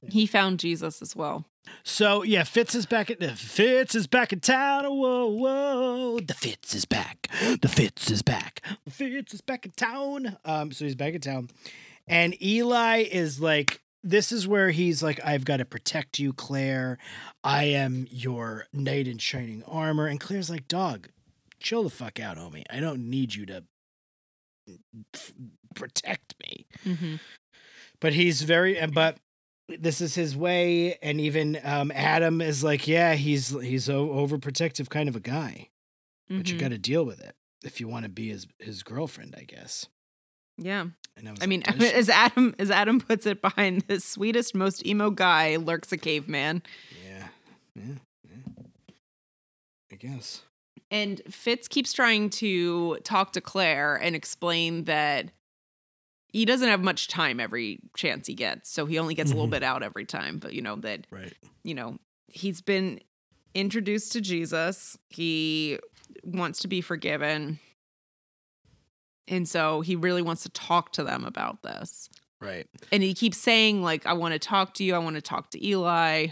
Speaker 3: He found Jesus as well.
Speaker 1: So yeah, Fitz is back at the Fitz is back in town. Whoa, whoa! The Fitz is back. The Fitz is back. The Fitz is back in town. Um, so he's back in town, and Eli is like, this is where he's like, I've got to protect you, Clare. I am your knight in shining armor. And Clare's like, dog, chill the fuck out, homie. I don't need you to f- protect me
Speaker 3: Mm-hmm.
Speaker 1: but he's very and but this is his way and even um adam is like yeah he's he's o- overprotective kind of a guy but you got to deal with it if you want to be his his girlfriend i guess
Speaker 3: yeah.
Speaker 1: I,
Speaker 3: I mean,
Speaker 1: like, "Does *laughs* she?"
Speaker 3: as Adam as Adam puts it, behind the sweetest, most emo guy lurks a caveman.
Speaker 1: yeah yeah yeah i guess
Speaker 3: And Fitz keeps trying to talk to Clare and explain that he doesn't have much time every chance he gets. So he only gets a little
Speaker 1: Mhm.
Speaker 3: bit out every time. But, you know, that,
Speaker 1: right
Speaker 3: you know, he's been introduced to Jesus. He wants to be forgiven. And so he really wants to talk to them about this.
Speaker 1: right
Speaker 3: And he keeps saying, like, I want to talk to you. I want to talk to Eli.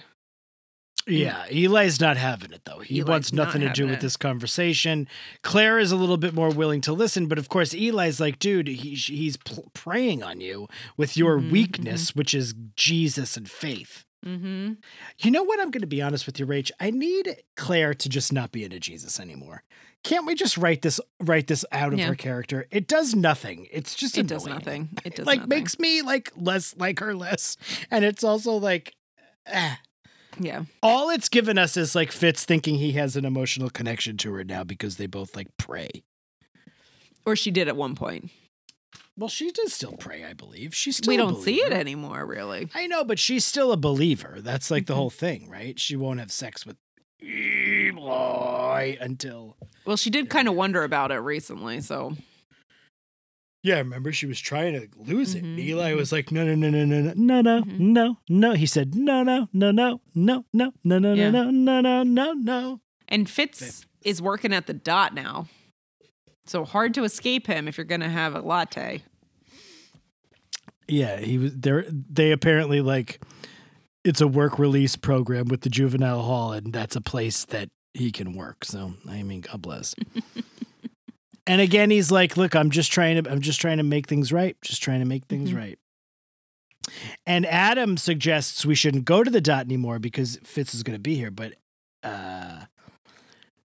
Speaker 1: yeah eli's not having it though he
Speaker 3: Eli's
Speaker 1: wants
Speaker 3: not
Speaker 1: nothing to do with
Speaker 3: it.
Speaker 1: this conversation clare is a little bit more willing to listen but of course eli's like dude he, he's pl- preying on you with your
Speaker 3: Mhm,
Speaker 1: weakness which is jesus and faith
Speaker 3: Mm-hmm.
Speaker 1: You know what? I'm going to be honest with you, Rach. I need Clare to just not be into Jesus anymore. Can't we just write this write this out of
Speaker 3: Yeah.
Speaker 1: her character? It does nothing. It's just
Speaker 3: It does nothing. It does nothing.
Speaker 1: like
Speaker 3: nothing.
Speaker 1: makes me like less like her less, and it's also like. eh.
Speaker 3: yeah.
Speaker 1: All it's given us is like Fitz thinking he has an emotional connection to her now because they both like pray.
Speaker 3: Or she did at one point.
Speaker 1: Well, she does still pray, I believe. She's still
Speaker 3: we don't see it anymore, really.
Speaker 1: I know, but she's still a believer. That's like the
Speaker 3: Mhm.
Speaker 1: whole thing, right? She won't have sex with Eli until.
Speaker 3: Well, she did kind of wonder about it recently, so
Speaker 1: Yeah, remember she was trying to lose it.
Speaker 3: Mhm,
Speaker 1: Eli
Speaker 3: mhm.
Speaker 1: was like, no, no, no, no, no, no, no, no,
Speaker 3: Mhm.
Speaker 1: no, no. He said, no, no, no, no, no, no, no, no,
Speaker 3: Yeah.
Speaker 1: no, no, no, no, no.
Speaker 3: and Fitz
Speaker 1: Fitz.
Speaker 3: is working at the dot now. So hard to escape him if you're going to have a latte.
Speaker 1: Yeah, he was there. They apparently like it's a work release program with the juvenile hall, and that's a place that he can work. So I mean, God bless. and again, he's like, "Look, I'm just trying to. I'm just trying to make things right. Just trying to make things
Speaker 3: Mhm.
Speaker 1: right." And Adam suggests we shouldn't go to the dot anymore because Fitz is going to be here. But uh,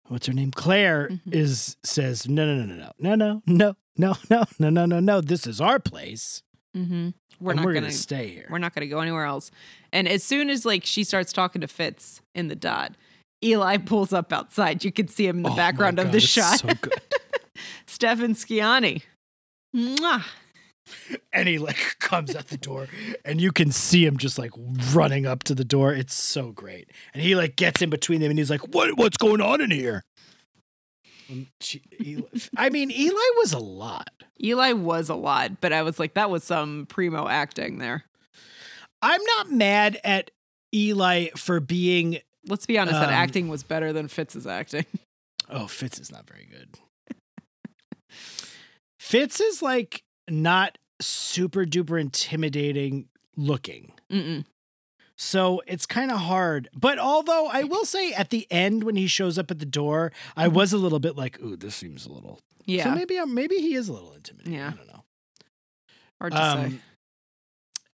Speaker 1: what's her name? Clare
Speaker 3: Mhm.
Speaker 1: is says, "No, no, no, no, no, no, no, no, no, no, no, no, no. This is our place.
Speaker 3: Mm-hmm. We're
Speaker 1: and
Speaker 3: not
Speaker 1: we're
Speaker 3: going
Speaker 1: gonna
Speaker 3: to
Speaker 1: stay here."
Speaker 3: we're not going to go anywhere else. And as soon as like she starts talking to Fitz in the dot, Eli pulls up outside. You can see him in the
Speaker 1: Oh
Speaker 3: background of
Speaker 1: God,
Speaker 3: the
Speaker 1: it's
Speaker 3: shot.
Speaker 1: So good. *laughs*
Speaker 3: Stefan Scaini. Mwah.
Speaker 1: and he like *laughs* comes at the door, and you can see him just like running up to the door. It's so great, and he like gets in between them, and he's like, "What? What's going on in here?" She, Eli, I mean, Eli was a lot.
Speaker 3: Eli was a lot, but I was like, that was some primo acting there.
Speaker 1: I'm not mad at Eli for being
Speaker 3: Let's be honest, that
Speaker 1: Um,
Speaker 3: acting was better than Fitz's acting. *laughs*
Speaker 1: Oh, Fitz is not very good. Fitz is like not super duper intimidating looking.
Speaker 3: Mm-mm.
Speaker 1: So it's kind of hard. But although I will say at the end when he shows up at the door, I
Speaker 3: Mm-hmm.
Speaker 1: was a little bit like, ooh, this seems a little.
Speaker 3: Yeah,
Speaker 1: So maybe I'm, maybe he is a little intimidating.
Speaker 3: Yeah.
Speaker 1: I don't know.
Speaker 3: hard to say.
Speaker 1: Um,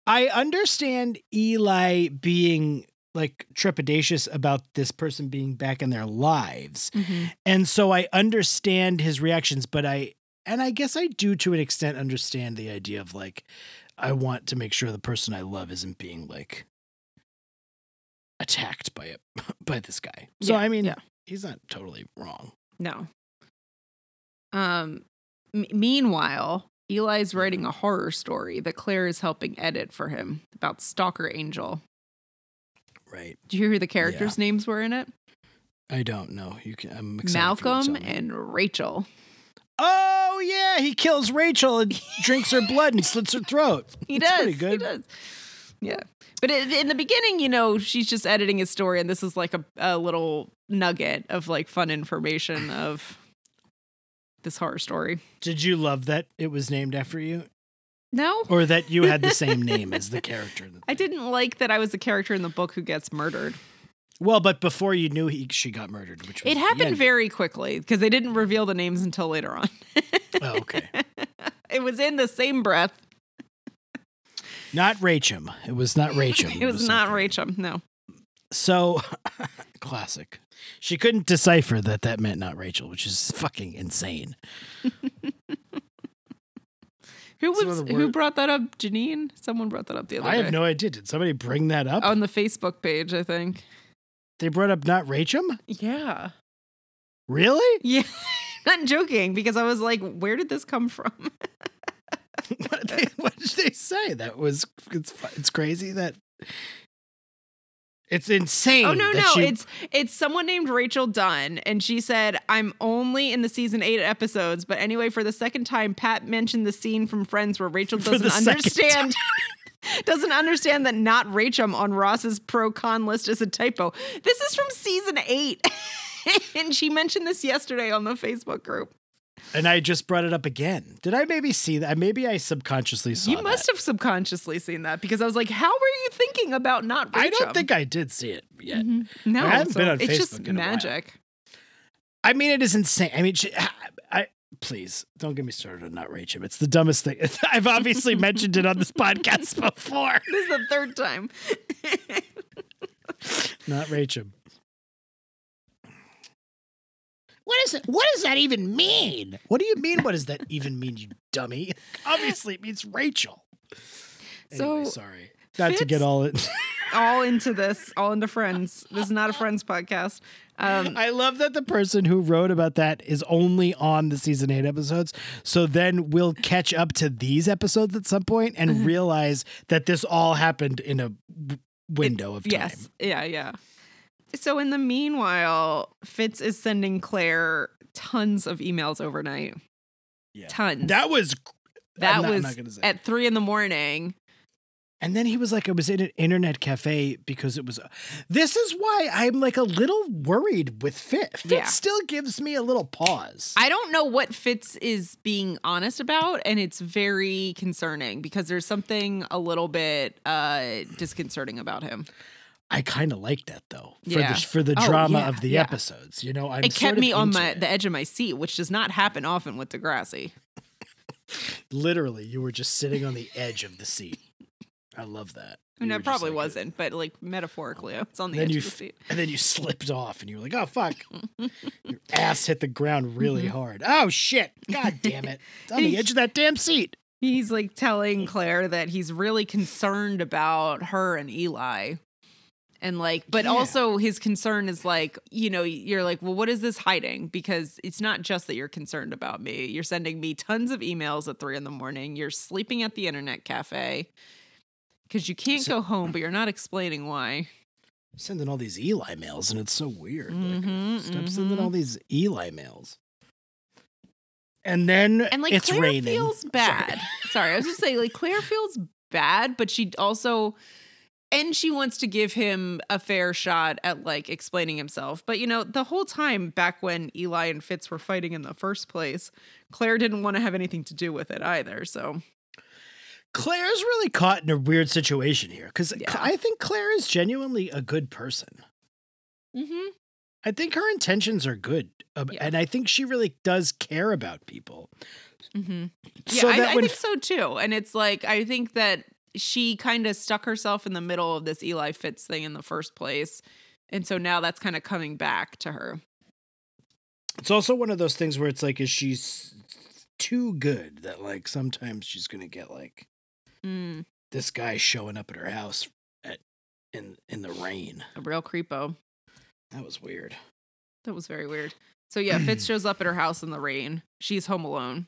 Speaker 1: I understand Eli being like trepidatious about this person being back in their lives.
Speaker 3: Mhm.
Speaker 1: And so I understand his reactions, but I, and I guess I do to an extent understand the idea of like, I want to make sure the person I love isn't being like attacked by it, *laughs* by this guy. So,
Speaker 3: Yeah,
Speaker 1: I mean,
Speaker 3: yeah.
Speaker 1: he's not totally wrong.
Speaker 3: No. Um. m- meanwhile, Eli's writing a horror story that Clare is helping edit for him about Stalker Angel.
Speaker 1: Right.
Speaker 3: Do you hear who the characters' names were in it?
Speaker 1: I don't know. You can, I'm excited for you to
Speaker 3: Malcolm and Rachel.
Speaker 1: Oh yeah, he kills Rachel and *laughs* drinks her blood and slits her throat.
Speaker 3: He
Speaker 1: That's
Speaker 3: does.
Speaker 1: pretty
Speaker 3: He
Speaker 1: good.
Speaker 3: does. Yeah. But in, in the beginning, you know, she's just editing his story, and this is like a, a little nugget of like fun information of this horror story.
Speaker 1: Did you love that it was named after you,
Speaker 3: No,
Speaker 1: or that you had the *laughs* same name as the character? the
Speaker 3: I didn't like that I was the character in the book who gets murdered.
Speaker 1: Well, but before you knew he, she got murdered, which was
Speaker 3: It happened very quickly because they didn't reveal the names until later on.
Speaker 1: Oh, okay. *laughs*
Speaker 3: it was in the same breath.
Speaker 1: Not Rachel. It was not Rachel. *laughs*
Speaker 3: It was not
Speaker 1: something.
Speaker 3: Rachel. No.
Speaker 1: So, classic. She couldn't decipher that that meant not Rachel, which is fucking insane.
Speaker 3: Who was who brought that up? Janine? Someone brought that up the other
Speaker 1: I
Speaker 3: day.
Speaker 1: I have no idea. Did somebody bring that up?
Speaker 3: on the Facebook page, I think.
Speaker 1: They brought up not Rachel.
Speaker 3: Yeah.
Speaker 1: Really? *laughs*
Speaker 3: Yeah. Not joking because I was like, where did this come from? *laughs*
Speaker 1: what, did they, what did they say? That was it's it's crazy that it's oh, insane.
Speaker 3: Oh no, no,
Speaker 1: she-
Speaker 3: it's it's someone named Rachel Dunn, and she said, "I'm only in the season eight episodes." But anyway, for the second time, Pat mentioned the scene from Friends where Rachel *laughs* doesn't understand. *laughs* Doesn't understand that not Rachel on Ross's pro con list is a typo. This is from season eight. *laughs* and she mentioned this yesterday on the Facebook group.
Speaker 1: And I just brought it up again. Did I maybe see that? Maybe I subconsciously saw
Speaker 3: You must have subconsciously seen that because I was like, how were you thinking about not
Speaker 1: that. I don't think I did see it yet. Mm-hmm.
Speaker 3: no,
Speaker 1: I haven't
Speaker 3: so
Speaker 1: been on
Speaker 3: it's
Speaker 1: Facebook
Speaker 3: just
Speaker 1: in a while.
Speaker 3: magic.
Speaker 1: I mean, it is insane. I mean, she, I please don't get me started on not Rachel. It's the dumbest thing. *laughs* I've obviously mentioned it on this podcast *laughs* before.
Speaker 3: This is the third time. *laughs*
Speaker 1: Not Rachel. What is it? What does that even mean? What do you mean? What does that even mean, you dummy? *laughs* Obviously, it means Rachel. Anyway,
Speaker 3: So,
Speaker 1: sorry, not to get all in.
Speaker 3: all *laughs* into this, all into Friends. This is not a Friends podcast. Um,
Speaker 1: I love that the person who wrote about that is only on the season eight episodes. So then we'll catch up to these episodes at some point and
Speaker 3: Mm-hmm.
Speaker 1: realize that this all happened in a window of time.
Speaker 3: yes, yeah, yeah. So in the meanwhile, Fitz is sending Clare tons of emails overnight.
Speaker 1: Yeah.
Speaker 3: Tons.
Speaker 1: That was
Speaker 3: That
Speaker 1: I'm not-
Speaker 3: was
Speaker 1: not gonna say.
Speaker 3: at three in the morning.
Speaker 1: And then he was like, I was in an internet cafe because it was. This is why I'm like a little worried with Fitz. Fit
Speaker 3: Yeah.
Speaker 1: still gives me a little pause.
Speaker 3: I don't know what Fitz is being honest about, and it's very concerning because there's something a little bit uh disconcerting about him.
Speaker 1: I kind of like that though for
Speaker 3: Yeah.
Speaker 1: the for the
Speaker 3: Oh,
Speaker 1: drama
Speaker 3: yeah,
Speaker 1: of the
Speaker 3: yeah.
Speaker 1: episodes. You know, I'm
Speaker 3: it kept me on my
Speaker 1: it.
Speaker 3: the edge of my seat, which does not happen often with Degrassi.
Speaker 1: Literally, you were just sitting on the edge of the seat. I love that.
Speaker 3: I mean, I probably
Speaker 1: like-
Speaker 3: wasn't, but like metaphorically, it's on the edge
Speaker 1: you
Speaker 3: of the seat.
Speaker 1: And then you slipped off, and you were like, "Oh fuck!" *laughs* Your ass hit the ground really
Speaker 3: Mm-hmm.
Speaker 1: hard. Oh shit! God damn it! It's *laughs* on the edge of that damn seat.
Speaker 3: He's like telling Clare that he's really concerned about her and Eli. And like, but
Speaker 1: Yeah.
Speaker 3: also his concern is like, you know, you're like, well, what is this hiding? Because it's not just that you're concerned about me. You're sending me tons of emails at three in the morning. You're sleeping at the internet cafe because you can't
Speaker 1: So-
Speaker 3: go home, but you're not explaining why.
Speaker 1: sending all these Eli mails, and it's so weird. Like,
Speaker 3: Mhm,
Speaker 1: stop sending
Speaker 3: mhm.
Speaker 1: all these Eli mails. And then
Speaker 3: And like,
Speaker 1: it's
Speaker 3: Clare
Speaker 1: raining.
Speaker 3: feels *laughs* bad. Sorry. I was just saying, like, Clare feels bad, but she also and she wants to give him a fair shot at like explaining himself. But you know, the whole time back when Eli and Fitz were fighting in the first place, Clare didn't want to have anything to do with it either. So
Speaker 1: Clare's really caught in a weird situation here because
Speaker 3: Yeah.
Speaker 1: I think Clare is genuinely a good person.
Speaker 3: mm-hmm.
Speaker 1: I think her intentions are good, um,
Speaker 3: Yeah.
Speaker 1: and I think she really does care about people.
Speaker 3: Mm-hmm. Yeah,
Speaker 1: So
Speaker 3: I, I
Speaker 1: when
Speaker 3: think so too. And it's like I think that she kind of stuck herself in the middle of this Eli Fitz thing in the first place. And so now that's kind of coming back to her.
Speaker 1: it's also one of those things where it's like, is she too good that like sometimes she's gonna get like
Speaker 3: Mm,
Speaker 1: this guy showing up at her house at in in the rain.
Speaker 3: a real creepo.
Speaker 1: That was weird.
Speaker 3: That was very weird. So yeah, Fitz *clears throat* shows up at her house in the rain. She's home alone.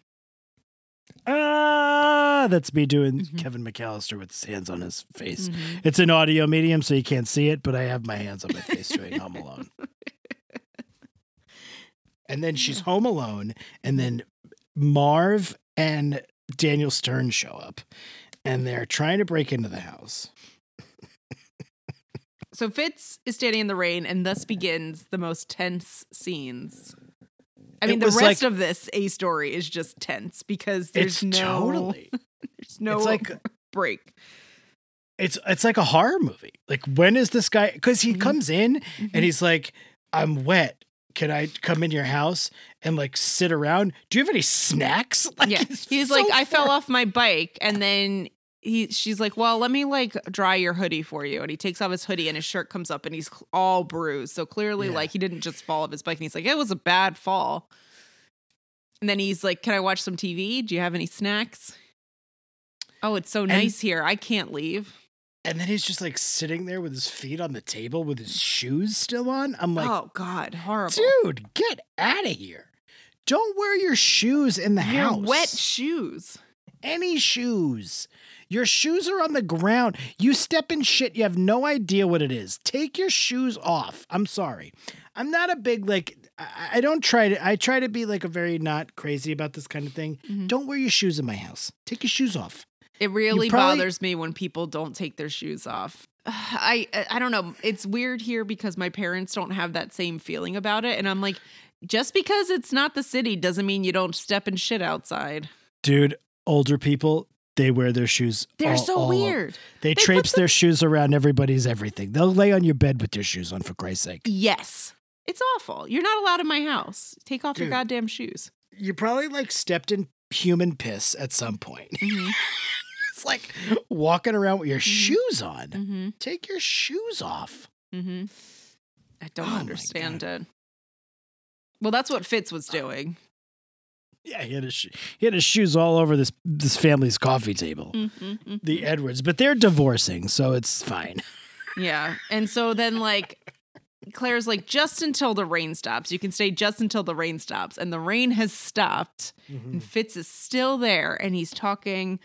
Speaker 1: Ah, that's me doing
Speaker 3: Mhm.
Speaker 1: Kevin McAllister with his hands on his face.
Speaker 3: Mhm.
Speaker 1: It's an audio medium, so you can't see it, but I have my hands on my face doing Home Alone. *laughs* And then she's home alone, and then Marv and Daniel Stern show up, and they're trying to break into the house.
Speaker 3: So Fitz is standing in the rain, and thus begins the most tense scenes. I mean, the rest
Speaker 1: like-
Speaker 3: of this A story is just tense because there's
Speaker 1: it's
Speaker 3: no
Speaker 1: totally. *laughs*
Speaker 3: there's no
Speaker 1: it's like
Speaker 3: break.
Speaker 1: it's it's like a horror movie. Like when is this guy? Because he
Speaker 3: Mhm.
Speaker 1: comes in
Speaker 3: Mhm.
Speaker 1: and he's like, "I'm wet. Can I come in your house and like sit around? Do you have any snacks?" *laughs* Like,
Speaker 3: yeah, he's
Speaker 1: so
Speaker 3: like, I fell off my bike, and then he, she's like, well, let me like dry your hoodie for you, and he takes off his hoodie, and his shirt comes up, and he's all bruised. So clearly,
Speaker 1: Yeah.
Speaker 3: like he didn't just fall off his bike, and he's like, it was a bad fall. And then he's like, can I watch some TV? Do you have any snacks? Oh, it's so nice here. I can't leave.
Speaker 1: And then he's just like sitting there with his feet on the table with his shoes still on. I'm like,
Speaker 3: oh God, horrible.
Speaker 1: dude, get out of here. Don't wear your shoes in the
Speaker 3: Your
Speaker 1: house.
Speaker 3: wet shoes.
Speaker 1: Any shoes. Your shoes are on the ground. You step in shit, you have no idea what it is. Take your shoes off. I'm sorry. I'm not a big like I, I don't try to I try to be like a very not crazy about this kind of thing.
Speaker 3: Mhm.
Speaker 1: Don't wear your shoes in my house. Take your shoes off.
Speaker 3: It really
Speaker 1: probably-
Speaker 3: bothers me when people don't take their shoes off. *sighs* I I don't know. It's weird here because my parents don't have that same feeling about it, and I'm like, just because it's not the city doesn't mean you don't step in shit outside.
Speaker 1: Dude, older people, they wear their shoes.
Speaker 3: They're
Speaker 1: all-
Speaker 3: so
Speaker 1: all
Speaker 3: weird.
Speaker 1: They,
Speaker 3: put
Speaker 1: traipse their shoes around everybody's everything. They'll lay on your bed with their shoes on, for Christ's sake.
Speaker 3: Yes, it's awful. You're not allowed in my house. Take off your goddamn shoes.
Speaker 1: You probably like stepped in human piss at some point.
Speaker 3: Mm-hmm. *laughs*
Speaker 1: it's like walking around with your shoes on.
Speaker 3: Mm-hmm.
Speaker 1: Take your shoes off.
Speaker 3: Mm-hmm. I don't
Speaker 1: Oh
Speaker 3: understand it. Well, that's what Fitz was doing.
Speaker 1: Yeah, he had his sh- he had his shoes all over this this family's coffee table.
Speaker 3: Mm-hmm.
Speaker 1: The mm. Edwards, but they're divorcing, so it's fine. *laughs*
Speaker 3: Yeah. And so then like Clare's like just until the rain stops. You can stay just until the rain stops. And the rain has stopped. And mm-hmm. Fitz is still there and he's talking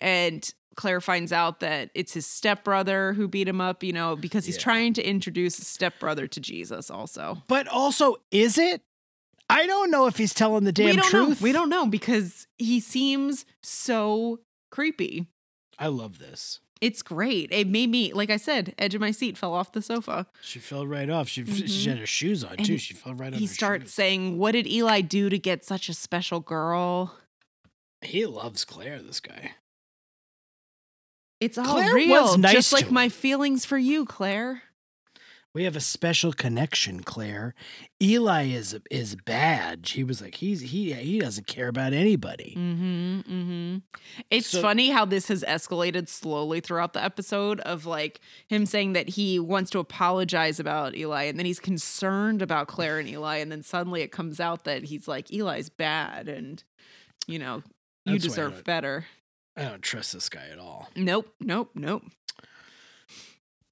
Speaker 3: and Clare finds out that it's his stepbrother who beat him up, you know, because he's
Speaker 1: Yeah.
Speaker 3: trying to introduce his stepbrother to Jesus also.
Speaker 1: But also, is it? I don't know if he's telling the damn
Speaker 3: we
Speaker 1: truth.
Speaker 3: know. We don't know because he seems so creepy.
Speaker 1: I love this.
Speaker 3: It's great. It made me, like I said, edge of my seat fell off the sofa.
Speaker 1: She fell right off. She she
Speaker 3: Mhm.
Speaker 1: had her shoes on
Speaker 3: And
Speaker 1: too. She fell right on.
Speaker 3: he starts
Speaker 1: shoes.
Speaker 3: saying, What did Eli do to get such a special girl?
Speaker 1: He loves Clare. This guy.
Speaker 3: It's all
Speaker 1: Clare
Speaker 3: real.
Speaker 1: nice
Speaker 3: just like my feelings for you, Clare.
Speaker 1: We have a special connection, Clare. Eli is is bad. He was like he's he he doesn't care about anybody.
Speaker 3: Mm-hmm. Mm-hmm. It's
Speaker 1: So-
Speaker 3: funny how this has escalated slowly throughout the episode of like him saying that he wants to apologize about Eli and then he's concerned about Clare and Eli, and then suddenly it comes out that he's like, Eli's bad and you know, you
Speaker 1: why I
Speaker 3: deserve better.
Speaker 1: I don't trust this guy at all.
Speaker 3: Nope, nope, nope.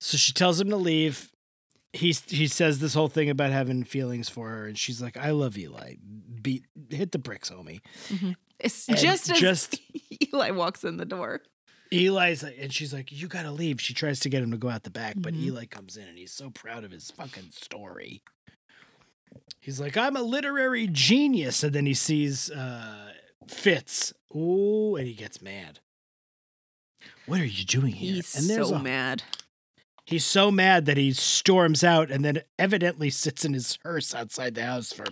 Speaker 1: So she tells him to leave. He he says this whole thing about having feelings for her, and she's like, "I love Eli. Beat hit the bricks, homie."
Speaker 3: It's
Speaker 1: And
Speaker 3: just as
Speaker 1: just- *laughs*
Speaker 3: Eli walks in the door.
Speaker 1: Eli's like, and she's like, "You gotta leave." She tries to get him to go out the back, but
Speaker 3: Mhm.
Speaker 1: Eli comes in, and he's so proud of his fucking story. He's like, "I'm a literary genius," and then he sees uh, Fitz. Ooh, and he gets mad. What are you doing here?
Speaker 3: He's
Speaker 1: and there's
Speaker 3: so
Speaker 1: a,
Speaker 3: mad.
Speaker 1: He's so mad that he storms out and then evidently sits in his hearse outside the house for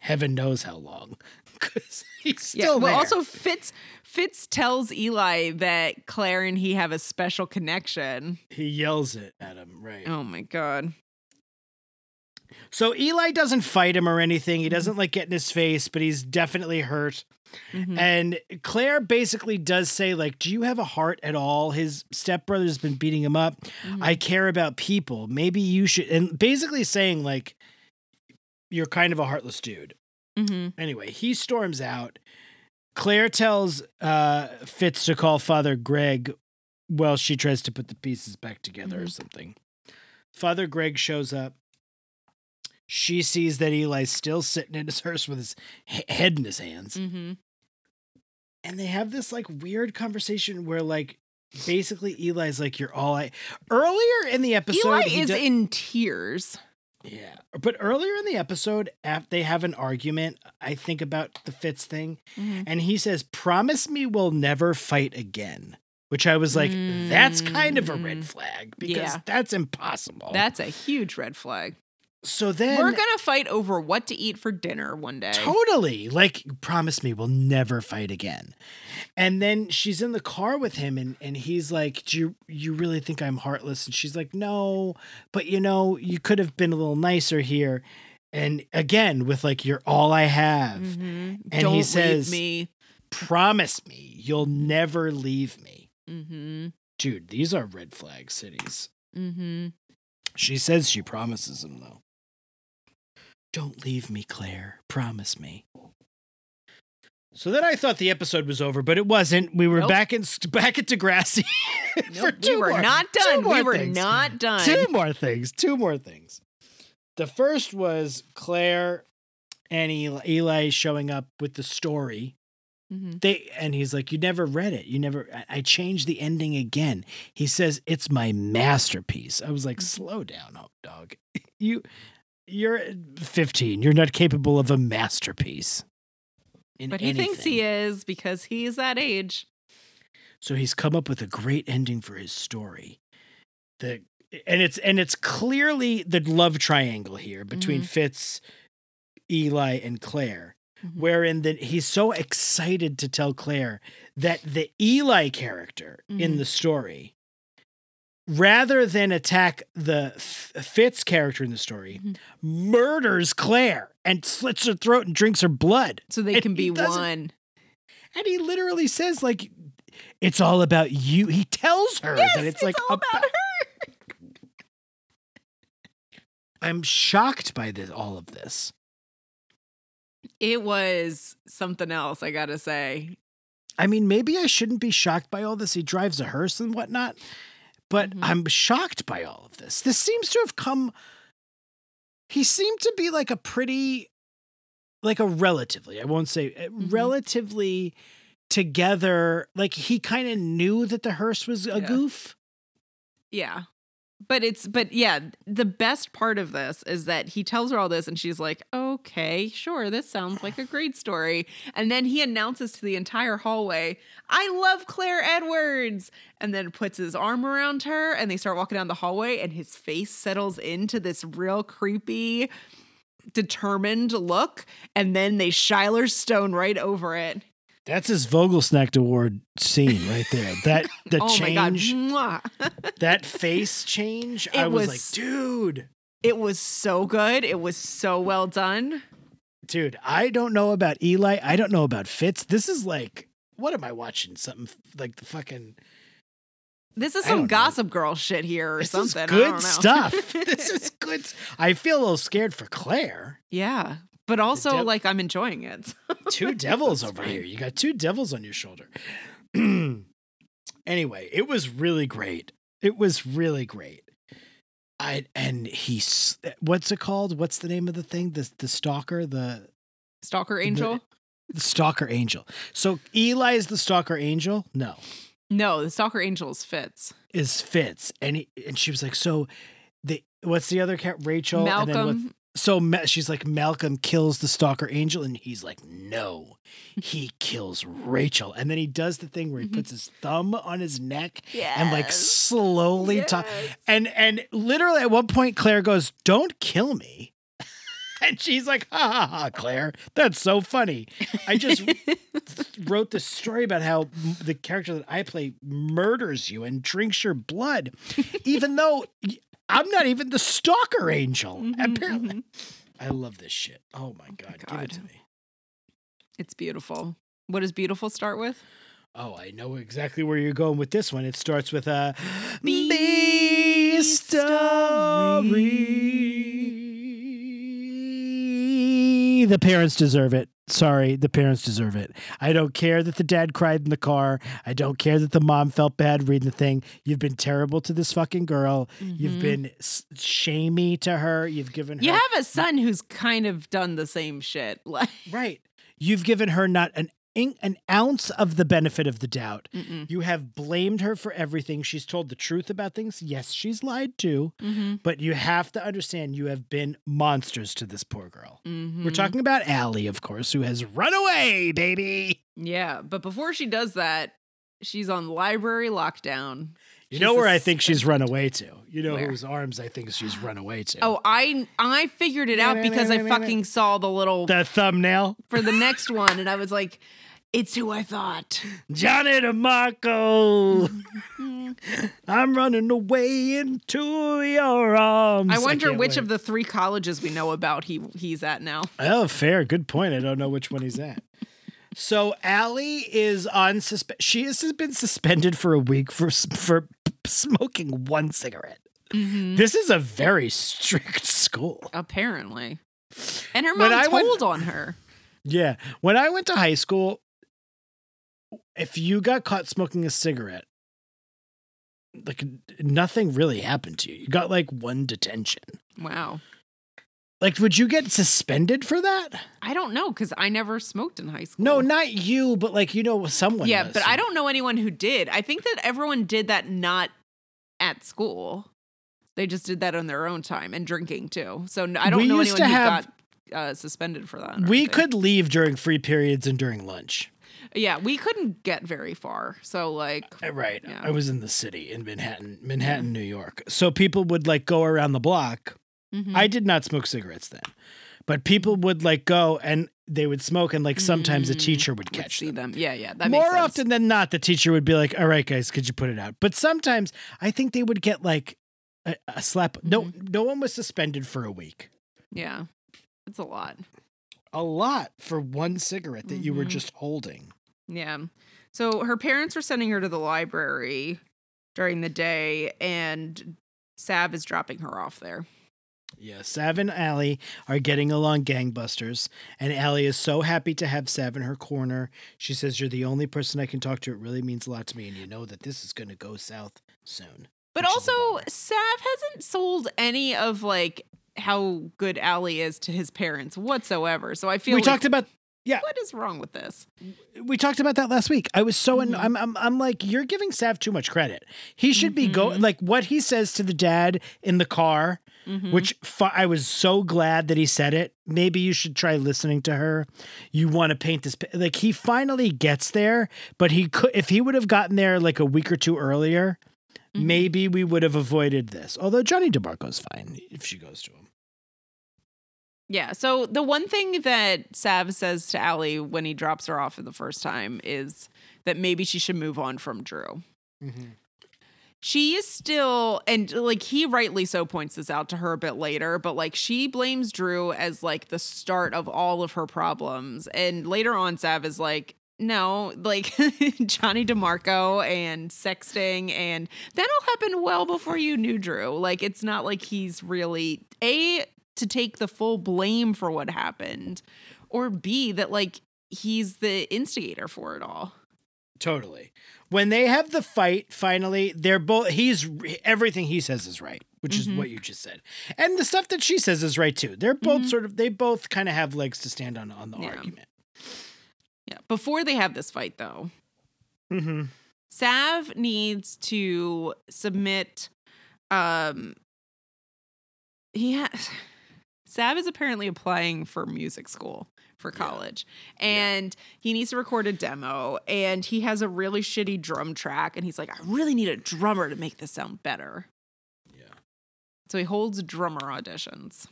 Speaker 1: heaven knows how long. *laughs* Because he's still Yeah.
Speaker 3: Well,
Speaker 1: there.
Speaker 3: also Fitz Fitz tells Eli that Clare and he have a special connection.
Speaker 1: he yells it at him, right?
Speaker 3: Oh my god.
Speaker 1: So Eli doesn't fight him or anything.
Speaker 3: Mm-hmm.
Speaker 1: He doesn't like get in his face, but he's definitely hurt.
Speaker 3: Mhm.
Speaker 1: And Clare basically does say, like, do you have a heart at all? His stepbrother's been beating him up.
Speaker 3: Mm-hmm.
Speaker 1: I care about people. Maybe you should and basically saying, like, you're kind of a heartless dude.
Speaker 3: Mhm.
Speaker 1: Anyway, he storms out. Clare tells uh Fitz to call Father Greg while she tries to put the pieces back together or
Speaker 3: Mhm.
Speaker 1: something. Father Greg shows up. She sees that Eli's still sitting in his hearse with his he- head in his hands.
Speaker 3: Mhm.
Speaker 1: And they have this like weird conversation where like basically Eli's like you're all I earlier in the episode
Speaker 3: Eli is
Speaker 1: do-
Speaker 3: in tears.
Speaker 1: yeah. But earlier in the episode, after they have an argument, I think about the Fitz thing,
Speaker 3: Mhm.
Speaker 1: and he says, Promise me we'll never fight again. Which I was like, that's kind of a red
Speaker 3: Mm.
Speaker 1: flag because
Speaker 3: Yeah.
Speaker 1: that's impossible.
Speaker 3: That's a huge red flag.
Speaker 1: So then
Speaker 3: We're gonna fight over what to eat for dinner one day.
Speaker 1: Totally. Like, promise me we'll never fight again. And then she's in the car with him and, and he's like, Do you you really think I'm heartless? And she's like, No, but you know, you could have been a little nicer here. And again, with like, you're all I have.
Speaker 3: Mhm.
Speaker 1: And
Speaker 3: Don't
Speaker 1: he says-
Speaker 3: me.
Speaker 1: Promise me you'll never leave me.
Speaker 3: Mm-hmm.
Speaker 1: Dude, these are red flag cities.
Speaker 3: Mm-hmm.
Speaker 1: She says she promises him though. Don't leave me, Clare. Promise me. So then I thought the episode was over, but it wasn't. We were
Speaker 3: Nope.
Speaker 1: back in back at Degrassi. *laughs* for
Speaker 3: Nope, we were
Speaker 1: more-
Speaker 3: not done. We were
Speaker 1: things.
Speaker 3: not done.
Speaker 1: Two more things. Two more things. The first was Clare and Eli, Eli showing up with the story.
Speaker 3: Mhm.
Speaker 1: They and he's like, "You never read it. You never." I, I changed the ending again. He says it's my masterpiece. I was like,
Speaker 3: Mm-hmm.
Speaker 1: "Slow down, Hope Dog. *laughs* You, you're 15. You're not capable of a masterpiece." in
Speaker 3: But he thinks he is because he's that age.
Speaker 1: So he's come up with a great ending for his story. The and it's and it's clearly the love triangle here between
Speaker 3: Mhm.
Speaker 1: Fitz, Eli, and Clare.
Speaker 3: Mhm.
Speaker 1: Wherein that he's so excited to tell Clare that the Eli character in
Speaker 3: Mhm.
Speaker 1: the story, rather than attack the F- Fitz character in the story,
Speaker 3: Mhm.
Speaker 1: murders Clare and slits her throat and drinks her blood.
Speaker 3: So they
Speaker 1: And
Speaker 3: can be one.
Speaker 1: And he literally says, like, it's all about you. He tells her
Speaker 3: Yes,
Speaker 1: that it's,
Speaker 3: it's
Speaker 1: like
Speaker 3: all about
Speaker 1: her. *laughs* I'm shocked by this, all of this.
Speaker 3: It was something else, I gotta say.
Speaker 1: I mean, maybe I shouldn't be shocked by all this. He drives a hearse and whatnot, but
Speaker 3: Mhm.
Speaker 1: I'm shocked by all of this. This seems to have come. He seemed to be like a pretty, like a relatively, I won't say, uh,
Speaker 3: Mhm.
Speaker 1: relatively together. Like he kind of knew that the hearse was a
Speaker 3: Yeah.
Speaker 1: goof.
Speaker 3: Yeah. But it's but yeah, the best part of this is that he tells her all this and she's like, "Okay, sure, this sounds like a great story." And then he announces to the entire hallway, "I love Clare Edwards." And then puts his arm around her and they start walking down the hallway and his face settles into this real creepy determined look and then they Shiler Stone right over it.
Speaker 1: That's his Vogelsnack Award scene right there. That *laughs* the
Speaker 3: oh
Speaker 1: change. That *laughs* face change. I was,
Speaker 3: was-
Speaker 1: like, dude,
Speaker 3: It was so good. It was so well done.
Speaker 1: dude. I don't know about Eli. I don't know about Fitz. This is like, what am I watching? Something like the fucking.
Speaker 3: This is some
Speaker 1: don't know.
Speaker 3: gossip girl shit here or
Speaker 1: This
Speaker 3: something.
Speaker 1: good
Speaker 3: don't know.
Speaker 1: stuff. *laughs* this is good. I feel a little scared for Clare.
Speaker 3: yeah, but also
Speaker 1: dev-
Speaker 3: like I'm enjoying it. *laughs*
Speaker 1: Two devils over here. You got two devils on your shoulder. *clears throat* anyway, it was really great. It was really great. I and he's what's it called? What's the name of the thing? The the stalker, the,
Speaker 3: Stalker Angel?
Speaker 1: the stalker angel. So Eli is the stalker angel? No.
Speaker 3: no, the Stalker Angel is Fitz.
Speaker 1: Is Fitz. And he, and she was like, so the what's the other cat? Rachel and then what-
Speaker 3: Malcolm
Speaker 1: so she's like Malcolm kills the stalker angel and he's like no he *laughs* kills Rachel. And then he does the thing where he puts mm-hmm. his thumb on his neck and like slowly
Speaker 3: Yes.
Speaker 1: and and literally at one point Clare goes don't kill me. *laughs* And she's like ha ha ha Clare that's so funny. I just *laughs* wrote this story about how the character that I play murders you and drinks your blood even though I'm not even the stalker angel
Speaker 3: Mhm,
Speaker 1: apparently
Speaker 3: mhm.
Speaker 1: I love this shit. Oh my god, give it to me.
Speaker 3: It's beautiful. What does beautiful start with?
Speaker 1: Oh, I know exactly where you're going with this one. It starts with *gasps* a
Speaker 3: Bee
Speaker 1: The parents deserve it. Sorry, the parents deserve it. I don't care that the dad cried in the car. I don't care that the mom felt bad reading the thing. You've been terrible to this fucking girl. You've
Speaker 3: Mhm.
Speaker 1: been s- shamey to her. You've given her
Speaker 3: You have a son who's kind of done the same shit. Like,
Speaker 1: Right. You've given her not an in- an ounce of the benefit of the doubt.
Speaker 3: Mm-mm.
Speaker 1: You have blamed her for everything. She's told the truth about things. Yes, she's lied too,
Speaker 3: Mhm.
Speaker 1: but you have to understand you have been monsters to this poor girl.
Speaker 3: Mhm.
Speaker 1: We're talking about Alli, of course, who has run away, baby.
Speaker 3: Yeah, but before she does that, she's on library lockdown.
Speaker 1: You know where I think she's run away to. You know
Speaker 3: Where?
Speaker 1: whose arms I think she's run away to.
Speaker 3: Oh, I I figured it out because I fucking saw the little
Speaker 1: the thumbnail.
Speaker 3: for the next one, and I was like, "It's who I thought."
Speaker 1: Johnny DeMarco. *laughs* I'm running away into your arms.
Speaker 3: I wonder
Speaker 1: can't
Speaker 3: which
Speaker 1: wait.
Speaker 3: of the three colleges we know about he he's at now.
Speaker 1: Oh, fair. Good point. I don't know which one he's at. So Alli is on suspe- she has been suspended for a week for for p- *laughs* smoking one cigarette.
Speaker 3: Mm-hmm.
Speaker 1: This is a very strict school.
Speaker 3: Apparently, and her
Speaker 1: When
Speaker 3: mom
Speaker 1: I went-
Speaker 3: told on her.
Speaker 1: Yeah. When I went to high school, if you got caught smoking a cigarette, like nothing really happened to you. You got like one detention.
Speaker 3: Wow,
Speaker 1: Like, would you get suspended for that?
Speaker 3: I don't know because I never smoked in high school.
Speaker 1: No, not you, but like you know someone.
Speaker 3: yeah,
Speaker 1: does.
Speaker 3: but I don't know anyone who did. I think that everyone did that not at school. They just did that on their own time and drinking too. So I don't
Speaker 1: We
Speaker 3: know anyone who
Speaker 1: have-
Speaker 3: got uh, suspended for that.
Speaker 1: We
Speaker 3: anything.
Speaker 1: could leave during free periods and during lunch.
Speaker 3: Yeah, we couldn't get very far. So like,
Speaker 1: Uh, Right.
Speaker 3: Yeah.
Speaker 1: I was in the city in Manhattan, Manhattan, New York. So people would like go around the block.
Speaker 3: Mhm.
Speaker 1: I did not smoke cigarettes then. But people would like go and they would smoke and like sometimes a
Speaker 3: Mm,
Speaker 1: teacher would catch
Speaker 3: see
Speaker 1: them.
Speaker 3: them. Yeah, yeah. That makes
Speaker 1: More often than not, the teacher would be like, "All right, guys, could you put it out?" But sometimes I think they would get like a, a slap. No,
Speaker 3: Mm-hmm.
Speaker 1: no one was suspended for a week.
Speaker 3: Yeah, it's a lot.
Speaker 1: A lot for one cigarette that you were
Speaker 3: Mhm.
Speaker 1: just holding.
Speaker 3: Yeah. So her parents were sending her to the library during the day, and Sav is dropping her off there.
Speaker 1: Yeah, Sav and Alli are getting along gangbusters, and Alli is so happy to have Sav in her corner. She says, You're the only person I can talk to. It really means a lot to me, and you know that this is going to go south soon.
Speaker 3: But
Speaker 1: Which is a
Speaker 3: also. Sav hasn't sold any of like how good Alli is to his parents whatsoever. So I feel
Speaker 1: we
Speaker 3: like,
Speaker 1: talked about. Yeah.
Speaker 3: What is wrong with this?
Speaker 1: We talked about that last week. I was so an-
Speaker 3: Mhm.
Speaker 1: I'm, I'm I'm like you're giving Sav too much credit. He should be go
Speaker 3: Mhm.
Speaker 1: like what he says to the dad in the car,
Speaker 3: Mhm.
Speaker 1: which fi- I was so glad that he said it. Maybe you should try listening to her. You want to paint this like he finally gets there, but he could if he would have gotten there like a week or two earlier,
Speaker 3: Mhm.
Speaker 1: maybe we would have avoided this. Although Johnny DeMarco's fine if she goes to him.
Speaker 3: Yeah. So the one thing that Sav says to Alli when he drops her off for the first time is that maybe she should move on from Drew. She is still, and like he rightly so points this out to her a bit later, but like she blames Drew as like the start of all of her problems. And later on, Sav is like, no, *laughs* like Johnny DeMarco and sexting, and that all happened well before you knew Drew. Like, it's not like he's really A, to take the full blame for what happened, or B, that like he's the instigator for it all.
Speaker 1: Totally. When they have the fight, finally, they're both. He's everything he says is right, which is
Speaker 3: Mhm.
Speaker 1: what you just said, and the stuff that she says is right too. They're both
Speaker 3: Mhm.
Speaker 1: sort of. They both kind of have legs to stand on on the
Speaker 3: Yeah.
Speaker 1: argument.
Speaker 3: Yeah. Before they have this fight, though,
Speaker 1: Mm-hmm.
Speaker 3: Sav needs to submit um he has *sighs* Sav is apparently applying for music school for college and he needs to record a demo and he has a really shitty drum track and he's like, I really need a drummer to make this sound better.
Speaker 1: Yeah.
Speaker 3: So he holds drummer auditions.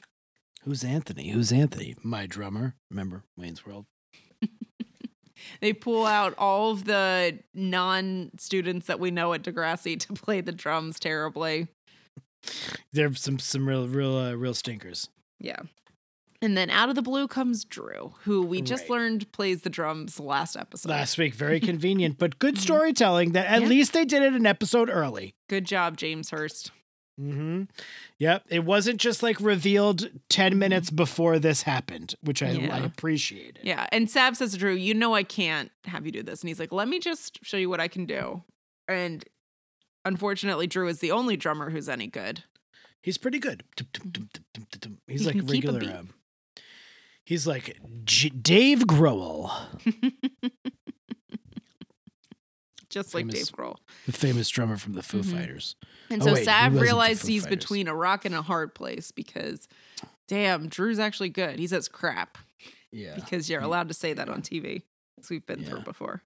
Speaker 1: Who's Anthony? Who's Anthony? My drummer. Remember Wayne's World? *laughs*
Speaker 3: They pull out all of the non students that we know at Degrassi to play the drums terribly.
Speaker 1: There's some some real real uh, real stinkers.
Speaker 3: Yeah. And then out of the blue comes Drew, who we just
Speaker 1: Right.
Speaker 3: learned plays the drums last episode.
Speaker 1: Last week, very *laughs* convenient, but good storytelling. That at
Speaker 3: Yeah.
Speaker 1: least they did it an episode early.
Speaker 3: Good job, James Hurst.
Speaker 1: Mm-hmm. Yep. It wasn't just like revealed 10 minutes before this happened, which I, I
Speaker 3: Yeah.
Speaker 1: appreciated.
Speaker 3: Yeah. And Sav says to Drew, You know, I can't have you do this. And he's like, Let me just show you what I can do. And unfortunately, Drew is the only drummer who's any good.
Speaker 1: He's pretty good. He's like
Speaker 3: can keep a
Speaker 1: regular. Um, he's like J- Dave Grohl,
Speaker 3: Just like
Speaker 1: Famous-
Speaker 3: Dave Grohl.
Speaker 1: the famous drummer from the Foo
Speaker 3: Mhm.
Speaker 1: Fighters.
Speaker 3: And
Speaker 1: Oh,
Speaker 3: so
Speaker 1: wait, he
Speaker 3: Sav realized he's
Speaker 1: Fighters.
Speaker 3: between a rock and a hard place because, damn, Drew's actually good. He says crap
Speaker 1: Yeah.
Speaker 3: because you're allowed to say that on TV. As we've been through before.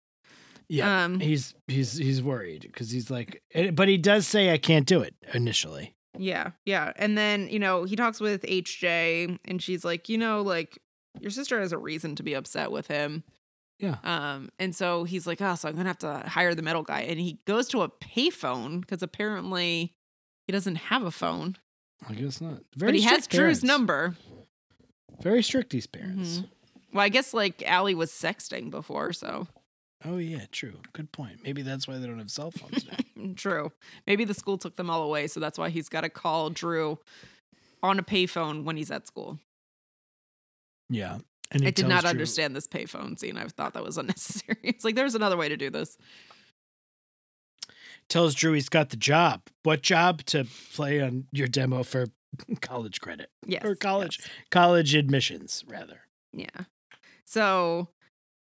Speaker 1: Yeah.
Speaker 3: Um,
Speaker 1: he's he's he's worried because he's like, but he does say I can't do it initially.
Speaker 3: Yeah, yeah. And then, you know, he talks with HJ and she's like, you know, like your sister has a reason to be upset with him.
Speaker 1: Yeah.
Speaker 3: Um, and so he's like, oh, so I'm gonna have to hire the metal guy. And he goes to a payphone because apparently he doesn't have a phone.
Speaker 1: I guess not. Very
Speaker 3: but he has
Speaker 1: strict
Speaker 3: Drew's number.
Speaker 1: Very strict. These parents.
Speaker 3: Mhm. Well, I guess like Alli was sexting before, so
Speaker 1: Oh yeah, true. Good point. Maybe that's why they don't have cell phones now. *laughs*
Speaker 3: true. Maybe the school took them all away, so that's why he's got to call Drew on a payphone when he's at school.
Speaker 1: Yeah. And
Speaker 3: I did not
Speaker 1: Drew-
Speaker 3: understand this payphone scene. I thought that was *laughs* unnecessary. It's like there's another way to do this.
Speaker 1: tells Drew he's got the job. What job to play on your demo for *laughs* college credit
Speaker 3: Yes.
Speaker 1: or college
Speaker 3: yes.
Speaker 1: college admissions rather.
Speaker 3: Yeah. So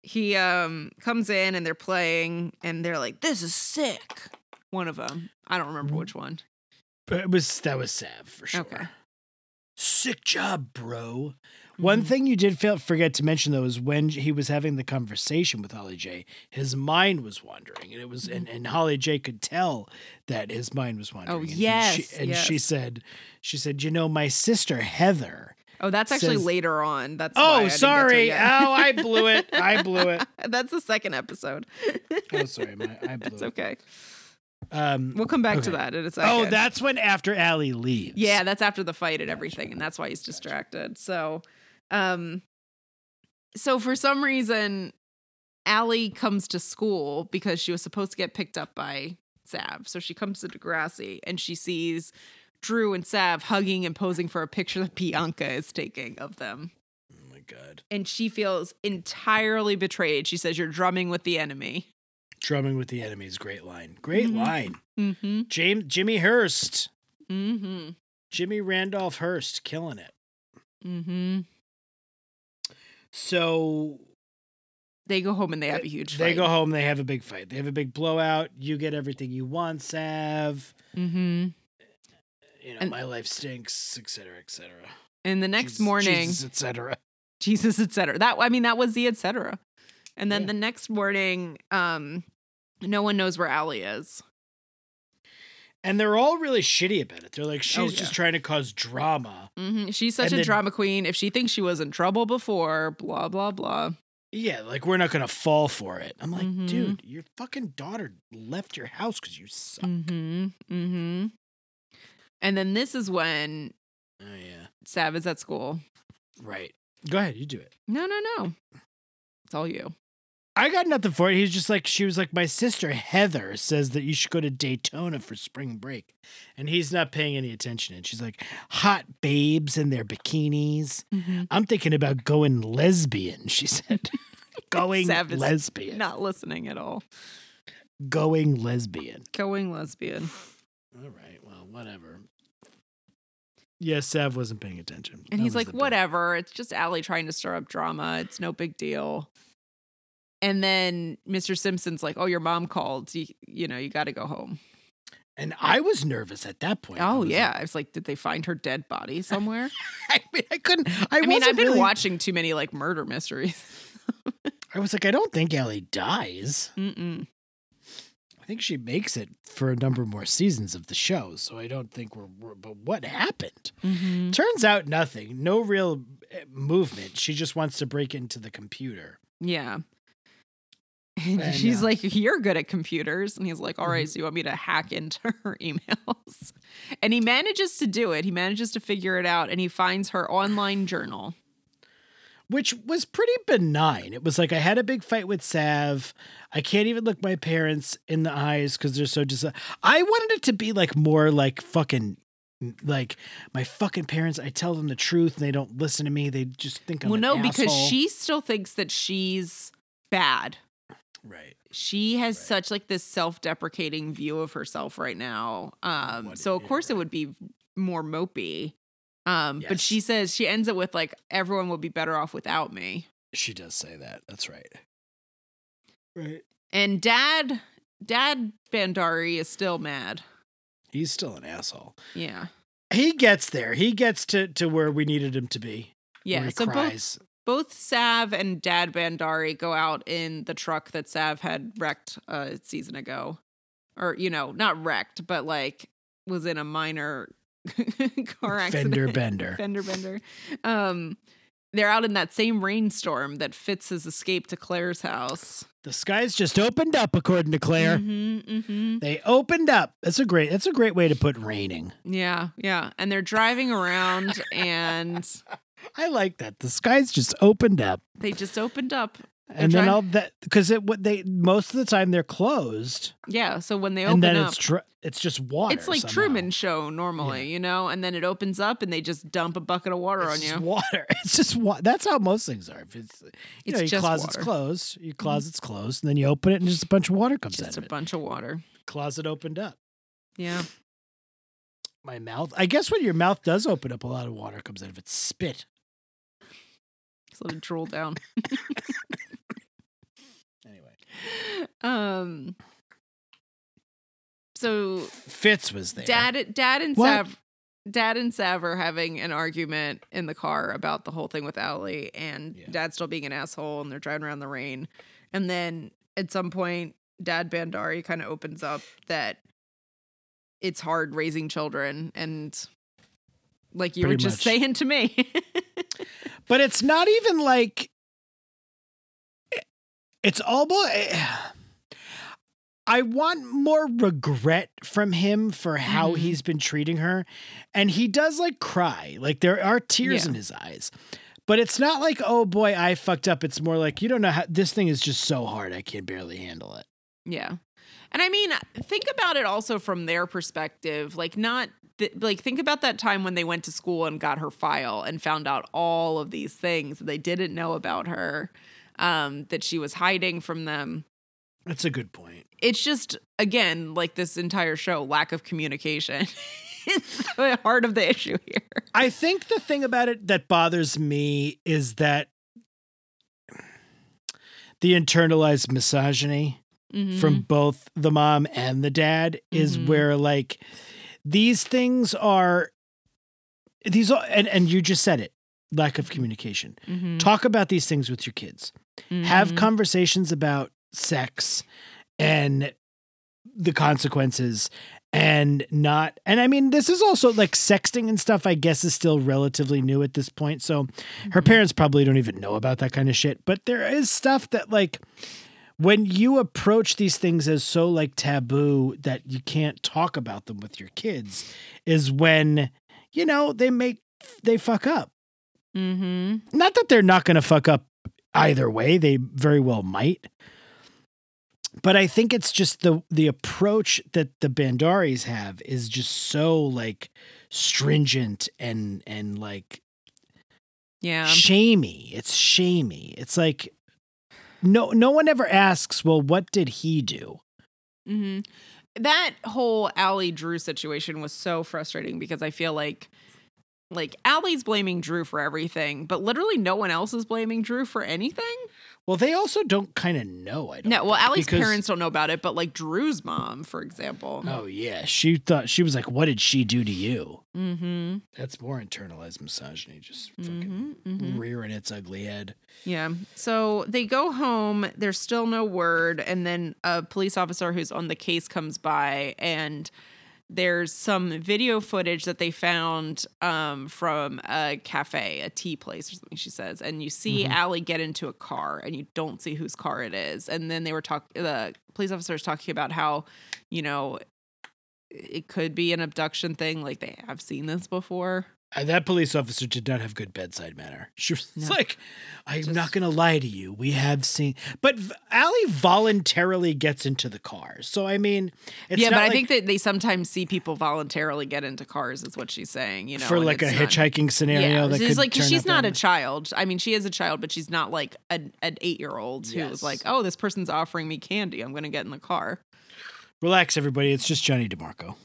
Speaker 3: he um comes in and they're playing and they're like, "This is sick." One of them. I don't remember
Speaker 1: Mhm.
Speaker 3: which one.
Speaker 1: But it was that was Sav for sure.
Speaker 3: Okay.
Speaker 1: Sick job, bro. One
Speaker 3: Mhm.
Speaker 1: thing you did fail, forget to mention though is when he was having the conversation with Holly J, his mind was wandering, and it was and, and Holly J could tell that his mind was wandering. and he- she-
Speaker 3: yes,
Speaker 1: and she said, she said, you know, my sister Heather.
Speaker 3: Oh, that's actually
Speaker 1: says-
Speaker 3: later on. That's why I
Speaker 1: Oh,
Speaker 3: didn't get to it
Speaker 1: sorry. Oh, I blew it. I blew it. *laughs*
Speaker 3: that's the second episode.
Speaker 1: Oh, sorry, my, I blew *laughs*
Speaker 3: It's
Speaker 1: it.
Speaker 3: okay.
Speaker 1: Um,
Speaker 3: We'll come back to that in a second.
Speaker 1: oh, that's when after Alli leaves.
Speaker 3: Yeah, that's after the fight and everything, and that's why he's distracted. So, um, so for some reason, Alli comes to school because she was supposed to get picked up by Sav. So she comes to Degrassi and she sees Drew and Sav hugging and posing for a picture that Bianca is taking of them.
Speaker 1: Oh my god.
Speaker 3: And she feels entirely betrayed. She says, You're drumming with the enemy.
Speaker 1: Drumming with the enemy is great line. Great
Speaker 3: Mhm.
Speaker 1: line.
Speaker 3: Mm-hmm.
Speaker 1: James Jimmy Hurst.
Speaker 3: Mm-hmm.
Speaker 1: Jimmy Randolph Hurst killing it.
Speaker 3: Mm-hmm.
Speaker 1: So
Speaker 3: They go home and they have a huge
Speaker 1: they
Speaker 3: fight.
Speaker 1: go home, they have a big fight. They have a big blowout. You get everything you want, Sav.
Speaker 3: Mm-hmm.
Speaker 1: You know,
Speaker 3: And-
Speaker 1: my life stinks, etc., etc.
Speaker 3: And the next morning,
Speaker 1: etc.
Speaker 3: Jesus, etc. That I mean, that was the etc. And then
Speaker 1: Yeah.
Speaker 3: the next morning, um, no one knows where Alli is.
Speaker 1: And they're all really shitty about it. They're like, she's
Speaker 3: Oh,
Speaker 1: just trying to cause drama.
Speaker 3: hmm She's such
Speaker 1: And
Speaker 3: a
Speaker 1: then-
Speaker 3: drama queen. If she thinks she was in trouble before, blah blah blah.
Speaker 1: Yeah, like we're not gonna fall for it. I'm like,
Speaker 3: Mhm.
Speaker 1: dude, your fucking daughter left your house because you suck.
Speaker 3: Mm-hmm. Mm-hmm. And then this is when
Speaker 1: Oh yeah,
Speaker 3: Sav is at school.
Speaker 1: right. Go ahead, you do it.
Speaker 3: No, no, no. It's all you.
Speaker 1: I got nothing for it. He's just like she was like my sister Heather says that you should go to Daytona for spring break, and he's not paying any attention. And she's like, hot babes in their bikinis.
Speaker 3: Mm-hmm.
Speaker 1: I'm thinking about going lesbian. She said, *laughs* going lesbian,
Speaker 3: Not listening at all.
Speaker 1: going lesbian.
Speaker 3: Going lesbian.
Speaker 1: All right, well, whatever. Yes, Sav wasn't paying attention.
Speaker 3: And
Speaker 1: That
Speaker 3: he's like, whatever. It's just Alli trying to stir up drama. It's no big deal. And then Mr. Simpson's like, oh, your mom called. You, you know, you got to go home.
Speaker 1: And I was nervous at that point.
Speaker 3: Oh
Speaker 1: was
Speaker 3: yeah,
Speaker 1: like-
Speaker 3: I was like, did they find her dead body somewhere? *laughs*
Speaker 1: I mean, I couldn't. I,
Speaker 3: I, mean, I've been
Speaker 1: really-
Speaker 3: watching too many like murder mysteries. *laughs*
Speaker 1: I was like, I don't think Ellie dies.
Speaker 3: Mm-mm.
Speaker 1: I think she makes it for a number more seasons of the show. So I don't think we're. we're but what happened?
Speaker 3: Mm-hmm.
Speaker 1: Turns out nothing. No real eh, movement. She just wants to break into the computer.
Speaker 3: Yeah. *laughs* And she's like, You're good at computers. And he's like, All right, so you want me to hack into *laughs* her emails? And he manages to do it. He manages to figure it out and he finds her online journal.
Speaker 1: which was pretty benign. It was like I had a big fight with Sav. I can't even look my parents in the eyes because they're so just. I wanted it to be like more like fucking. Like my fucking parents, I tell them the truth and they don't listen to me. They just think I'm
Speaker 3: well,
Speaker 1: an
Speaker 3: no, because she still thinks that she's bad.
Speaker 1: Right.
Speaker 3: She has
Speaker 1: Right.
Speaker 3: such like this self-deprecating view of herself right now. Um,
Speaker 1: What-
Speaker 3: so of
Speaker 1: yeah,
Speaker 3: course it
Speaker 1: right.
Speaker 3: would be more mopey. Um, but she says she ends it with like everyone will be better off without me.
Speaker 1: She does say that. That's right. Right.
Speaker 3: And dad dad Bhandari is still mad.
Speaker 1: He's still an asshole.
Speaker 3: Yeah.
Speaker 1: He gets there. He gets to to where we needed him to be. where
Speaker 3: Yeah.
Speaker 1: he
Speaker 3: So both
Speaker 1: cries.
Speaker 3: both Sav and Dad Bhandari go out in the truck that Sav had wrecked a season ago. Or, you know, not wrecked, but like was in a minor *laughs* car accident.
Speaker 1: Fender *laughs* bender.
Speaker 3: Fender bender. Um they're out in that same rainstorm that Fitz has escaped to Clare's house.
Speaker 1: The skies just opened up, according to Clare.
Speaker 3: Mm-hmm, mm-hmm.
Speaker 1: They opened up. That's a great. That's a great way to put raining.
Speaker 3: Yeah, yeah. And they're driving around and
Speaker 1: I like that. The skies just opened up,
Speaker 3: they just opened up.
Speaker 1: and then
Speaker 3: trying-
Speaker 1: all that because it what they most of the time they're closed,
Speaker 3: Yeah. So when they
Speaker 1: and
Speaker 3: open
Speaker 1: then
Speaker 3: up,
Speaker 1: it's dr- it's just water.
Speaker 3: it's like
Speaker 1: somehow.
Speaker 3: Truman Show normally, you know, and then it opens up and they just dump a bucket of water
Speaker 1: It's
Speaker 3: on you.
Speaker 1: water. *laughs* It's just wa- That's how most things are. If it's you
Speaker 3: It's
Speaker 1: know, your
Speaker 3: just
Speaker 1: closet's
Speaker 3: water.
Speaker 1: closed, your mm-hmm. closet's closed, and then you open it, and just a bunch of water comes
Speaker 3: Just
Speaker 1: out
Speaker 3: a
Speaker 1: of it.
Speaker 3: bunch of water.
Speaker 1: Closet opened up.
Speaker 3: Yeah.
Speaker 1: My mouth. I guess when your mouth does open up, a lot of water comes out of it. Spit.
Speaker 3: Just let it drool down. *laughs*
Speaker 1: Anyway, *laughs*
Speaker 3: Um. So
Speaker 1: Fitz was there.
Speaker 3: dad, dad and
Speaker 1: What?
Speaker 3: Sav, dad and Sav are having an argument in the car about the whole thing with Alli, and
Speaker 1: Yeah.
Speaker 3: dad still being an asshole, and they're driving around the rain. And then at some point, Dad Bhandari kind of opens up that it's hard raising children, and like you were just
Speaker 1: much.
Speaker 3: saying to me. *laughs*
Speaker 1: but it's not even like it's almost I want more regret from him for how
Speaker 3: Mhm.
Speaker 1: he's been treating her and he does like cry like there are tears
Speaker 3: Yeah.
Speaker 1: in his eyes but it's not like oh boy I fucked up it's more like you don't know how this thing is just so hard I can barely handle it
Speaker 3: Yeah. And I mean, think about it also from their perspective. Like, not th- like, think about that time when they went to school and got her file and found out all of these things that they didn't know about her, um, that she was hiding from them.
Speaker 1: that's a good point
Speaker 3: It's just, again, like this entire show, lack of communication. *laughs* it's the heart of the issue here.
Speaker 1: I think the thing about it that bothers me is that the internalized misogyny from both the mom and the dad is
Speaker 3: Mhm.
Speaker 1: where like these things are these are and, and you just said it lack of communication
Speaker 3: Mhm.
Speaker 1: talk about these things with your kids have
Speaker 3: Mhm.
Speaker 1: conversations about sex and the consequences and not and i mean this is also like sexting and stuff i guess is still relatively new at this point so her
Speaker 3: Mhm.
Speaker 1: parents probably don't even know about that kind of shit but there is stuff that like when you approach these things as so like taboo that you can't talk about them with your kids is when you know they make they fuck up
Speaker 3: mm-hmm.
Speaker 1: not that they're not going to fuck up either way they very well might but i think it's just the the approach that the Bhandaris have is just so like stringent and and like
Speaker 3: Yeah.
Speaker 1: shamey it's shamey it's like no no one ever asks well what did he do
Speaker 3: hmm That whole Alli Drew situation was so frustrating because I feel like like Alli's blaming Drew for everything, but literally no one else is blaming Drew for anything.
Speaker 1: Well, they also don't kind of know. I don't.
Speaker 3: No, well, Alli's
Speaker 1: because-
Speaker 3: parents don't know about it, but like Drew's mom, for example.
Speaker 1: Oh yeah, she thought she was like, "What did she do to you?"
Speaker 3: Mm-hmm.
Speaker 1: That's more internalized misogyny, just fucking
Speaker 3: Mm-hmm.
Speaker 1: rearing its ugly head.
Speaker 3: Yeah. So they go home. There's still no word. And then a police officer who's on the case comes by, and there's some video footage that they found um, from a cafe, a tea place or something, she says. And you see Alli get into a car, and you don't see whose car it is. And then they were talking, the police officer is talking about how, you know, it could be an abduction thing. Like they have seen this before.
Speaker 1: Uh, that police officer did not have good bedside manner. *laughs* She was
Speaker 3: No.
Speaker 1: like, "I'm
Speaker 3: Just-
Speaker 1: not going to lie to you. We have seen." But Alli voluntarily gets into the car, so I mean, it's
Speaker 3: yeah, but I think that they sometimes see people voluntarily get into cars, is what she's saying. You know,
Speaker 1: for like a
Speaker 3: not-
Speaker 1: hitchhiking scenario
Speaker 3: Yeah,
Speaker 1: that
Speaker 3: she's like she's not a child. I mean, she is a child, but she's not like an, an eight year old
Speaker 1: Yes.
Speaker 3: who's like, oh, this person's offering me candy. I'm going to get in the car.
Speaker 1: Relax, everybody. It's just Johnny DeMarco.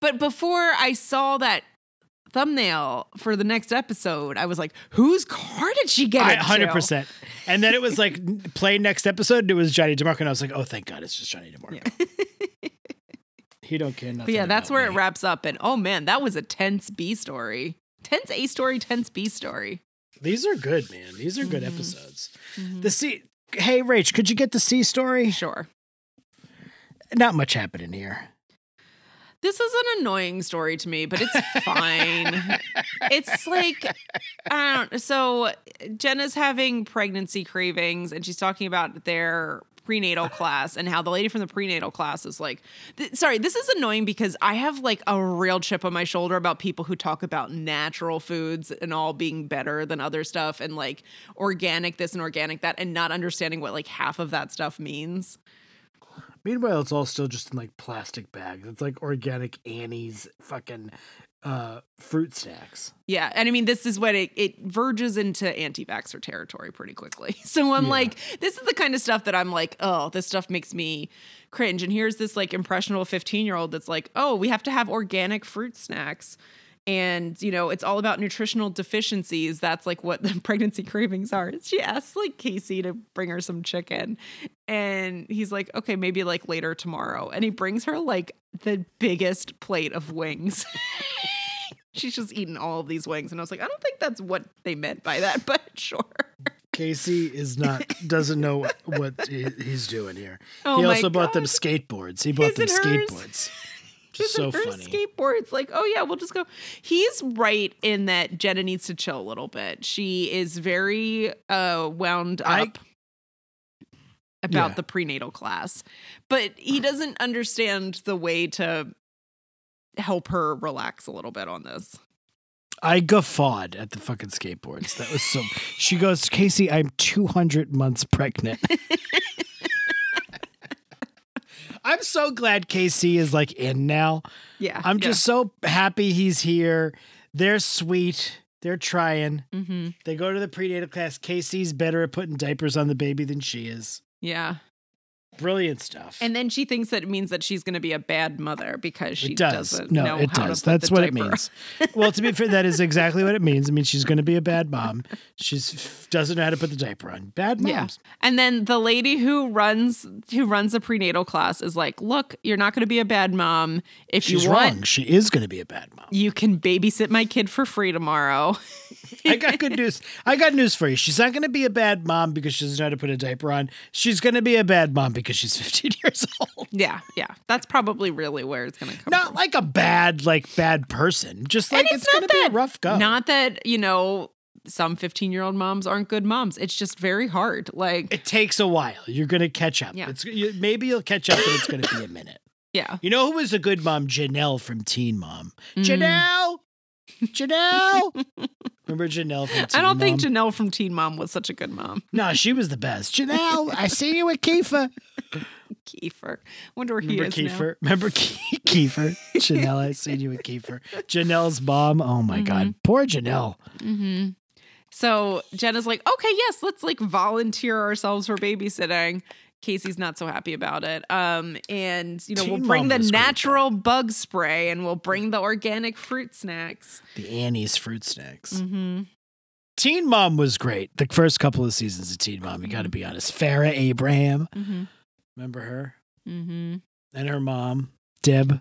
Speaker 3: But before I saw that thumbnail for the next episode, I was like, whose car did she get
Speaker 1: I hundred percent. And then it was like play next episode. And it was Johnny DeMarco, and I was like, "Oh, thank God, it's just Johnny DeMarco." *laughs* he don't care nothing.
Speaker 3: But yeah, that's where it wraps up. And oh man, that was a tense B story. Tense A story, tense B story.
Speaker 1: These are good, man. These are good
Speaker 3: Mhm.
Speaker 1: episodes. The C. Hey, Rach, could you get the C story?
Speaker 3: Sure.
Speaker 1: Not much happening here.
Speaker 3: This is an annoying story to me, but it's fine. *laughs* it's like I don't so Jenna's having pregnancy cravings and she's talking about their prenatal class and how the lady from the prenatal class is like th- sorry this is annoying because i have like a real chip on my shoulder about people who talk about natural foods and all being better than other stuff and like organic this and organic that and not understanding what like half of that stuff means
Speaker 1: Meanwhile, it's all still just in like plastic bags. It's like organic Annie's fucking uh, fruit snacks.
Speaker 3: Yeah, and I mean this is what it it verges into anti-vaxxer territory pretty quickly. *laughs* So I'm
Speaker 1: Yeah.
Speaker 3: like, this is the kind of stuff that I'm like, oh, this stuff makes me cringe. And here's this like impressionable 15 year old that's like, oh, we have to have organic fruit snacks. And you know, it's all about nutritional deficiencies. That's like what the *laughs* pregnancy cravings are. She asks like Casey to bring her some chicken, and he's like, okay, maybe like later tomorrow. And he brings her like the biggest plate of wings. *laughs* she's just eating all of these wings and i was like i don't think that's what they meant by that but *laughs* sure
Speaker 1: Casey is not doesn't know what he- he's doing here.
Speaker 3: Oh
Speaker 1: he also bought them skateboards. He bought them
Speaker 3: His hers.
Speaker 1: skateboards.
Speaker 3: Just
Speaker 1: so funny.
Speaker 3: skateboards like oh yeah we'll just go he's right in that jenna needs to chill a little bit she is very uh wound
Speaker 1: I-
Speaker 3: up about
Speaker 1: Yeah.
Speaker 3: the prenatal class but he *sighs* doesn't understand the way to help her relax a little bit on this
Speaker 1: I guffawed at the fucking skateboards. That was so. *laughs* She goes, Casey, I'm 200 months pregnant. *laughs* I'm so glad Casey is like in now.
Speaker 3: yeah
Speaker 1: I'm just so happy he's here. They're sweet. They're trying.
Speaker 3: hmm
Speaker 1: They go to the prenatal class. Casey's better at putting diapers on the baby than she is.
Speaker 3: yeah
Speaker 1: Brilliant stuff.
Speaker 3: And then she thinks that it means that she's going to be a bad mother because she
Speaker 1: it does.
Speaker 3: not
Speaker 1: No,
Speaker 3: know
Speaker 1: it
Speaker 3: how
Speaker 1: does.
Speaker 3: to put
Speaker 1: That's
Speaker 3: the
Speaker 1: what it means. well, to be fair, that is exactly what it means. It means she's going to be a bad mom. She doesn't know how to put the diaper on. Bad moms.
Speaker 3: Yeah. And then the lady who runs who runs the prenatal class is like, "Look, you're not going to be a bad mom. If
Speaker 1: She's
Speaker 3: you want,
Speaker 1: wrong. She is going to be a bad mom.
Speaker 3: you can babysit my kid for free tomorrow." *laughs*
Speaker 1: I got good news. I got news for you. She's not going to be a bad mom because she doesn't know how to put a diaper on. She's going to be a bad mom because she's *laughs* 15 years old.
Speaker 3: yeah, yeah. That's probably really where it's going to come from.
Speaker 1: Not
Speaker 3: from.
Speaker 1: like a bad, like bad person. Just like
Speaker 3: And
Speaker 1: it's, going
Speaker 3: not
Speaker 1: to be a rough go.
Speaker 3: Not that, you know, some 15-year-old moms aren't good moms. It's just very hard. Like,
Speaker 1: it takes a while. You're going to catch up.
Speaker 3: Yeah.
Speaker 1: It's you, maybe you'll catch up, but it's going to be a minute.
Speaker 3: yeah.
Speaker 1: You know who was a good mom? Jenelle from Teen Mom.
Speaker 3: Mm.
Speaker 1: Jenelle. Jenelle. *laughs* Remember Jenelle from Teen
Speaker 3: I don't
Speaker 1: Mom?
Speaker 3: think Jenelle from Teen Mom was such a good mom.
Speaker 1: no, she was the best. Jenelle, I see you with Kieffer.
Speaker 3: Kieffer. Wonder where he
Speaker 1: Remember
Speaker 3: is now.
Speaker 1: Kieffer? Remember Ke- *laughs* Kieffer? Jenelle, I seen you with Kieffer. Jenelle's mom. Oh my God.
Speaker 3: Mm-hmm.
Speaker 1: Poor Jenelle.
Speaker 3: hmm So Jenna's like, okay, yes, let's like volunteer ourselves for babysitting. Casey's not so happy about it. Um, and you know,
Speaker 1: Teen
Speaker 3: we'll bring
Speaker 1: Mom
Speaker 3: the natural bug spray and we'll bring the organic fruit snacks.
Speaker 1: The Annie's fruit snacks.
Speaker 3: Mm-hmm.
Speaker 1: Teen Mom was great. The first couple of seasons of Teen Mom, you got to be honest. Farrah Abraham,
Speaker 3: Mm-hmm.
Speaker 1: remember her?
Speaker 3: Mm-hmm.
Speaker 1: And her mom, Deb.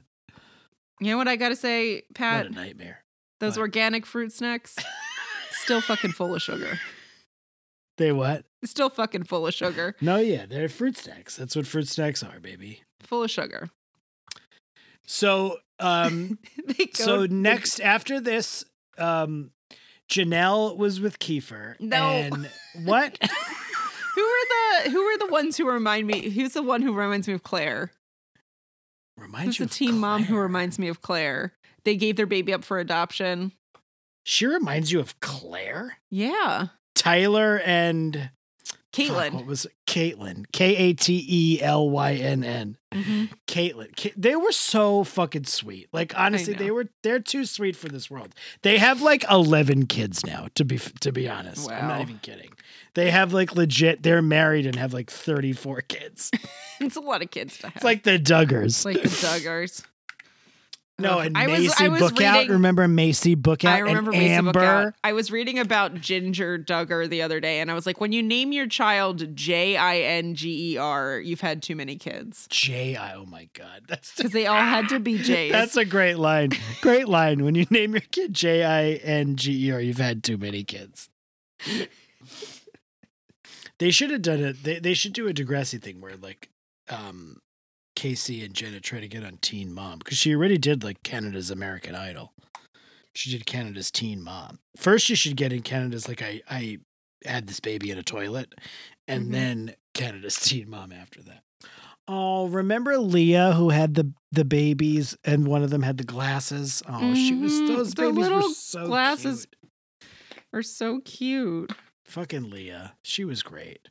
Speaker 3: You know what I gotta say, Pat?
Speaker 1: What a nightmare.
Speaker 3: Those
Speaker 1: what?
Speaker 3: organic fruit snacks, still fucking full of sugar.
Speaker 1: They what?
Speaker 3: Still fucking full of sugar.
Speaker 1: No, yeah, they're fruit snacks. That's what fruit snacks are, baby.
Speaker 3: Full of sugar.
Speaker 1: So, um, *laughs* so next after this, um, Jenelle was with Kieffer.
Speaker 3: No.
Speaker 1: And what? *laughs*
Speaker 3: Who are the who are the ones who remind me? Who's the one who reminds me of Clare?
Speaker 1: Reminds
Speaker 3: Who's
Speaker 1: you
Speaker 3: the teen mom who reminds me of Clare? They gave their baby up for adoption.
Speaker 1: She reminds you of Clare,
Speaker 3: Yeah.
Speaker 1: Tyler, and fuck,
Speaker 3: Caitlin.
Speaker 1: what was it? Caitlin? K A T E L Y N N.
Speaker 3: Mhm.
Speaker 1: Caitlin. They were so fucking sweet. Like honestly, they were they're too sweet for this world. They have like eleven kids now. To be to be honest, I'm not even kidding. They have like legit. They're married and have like thirty four kids. *laughs*
Speaker 3: It's a lot of kids to have.
Speaker 1: It's like the Duggars.
Speaker 3: like the Duggars.
Speaker 1: No, and
Speaker 3: I was-
Speaker 1: Maci
Speaker 3: I was
Speaker 1: Bookout.
Speaker 3: reading-
Speaker 1: Remember Maci Bookout
Speaker 3: I remember
Speaker 1: and
Speaker 3: Maci
Speaker 1: Amber.
Speaker 3: Bookout. I was reading about Jinger Duggar the other day, and I was like, when you name your child J I N G E R, you've had too many kids
Speaker 1: J I. Oh my god, *laughs* that's
Speaker 3: because they all had to be *laughs* J's.
Speaker 1: that's a great line. Great line. When you name your kid J I N G E R, you've had too many kids. *laughs* They should have done it. They they should do a Degrassi thing where like um Casey and Jenna try to get on Teen Mom because she already did like Canada's American Idol. She did Canada's Teen Mom. First, you should get in Canada's like I I had this baby in a toilet, and
Speaker 3: Mhm.
Speaker 1: then Canada's *laughs* Teen Mom after that. Oh, remember Leah who had the the babies and one of them had the glasses? Oh, she was
Speaker 3: Mhm.
Speaker 1: those
Speaker 3: The
Speaker 1: babies were so
Speaker 3: glasses.
Speaker 1: cute.
Speaker 3: are so cute.
Speaker 1: Fucking Leah. She was great.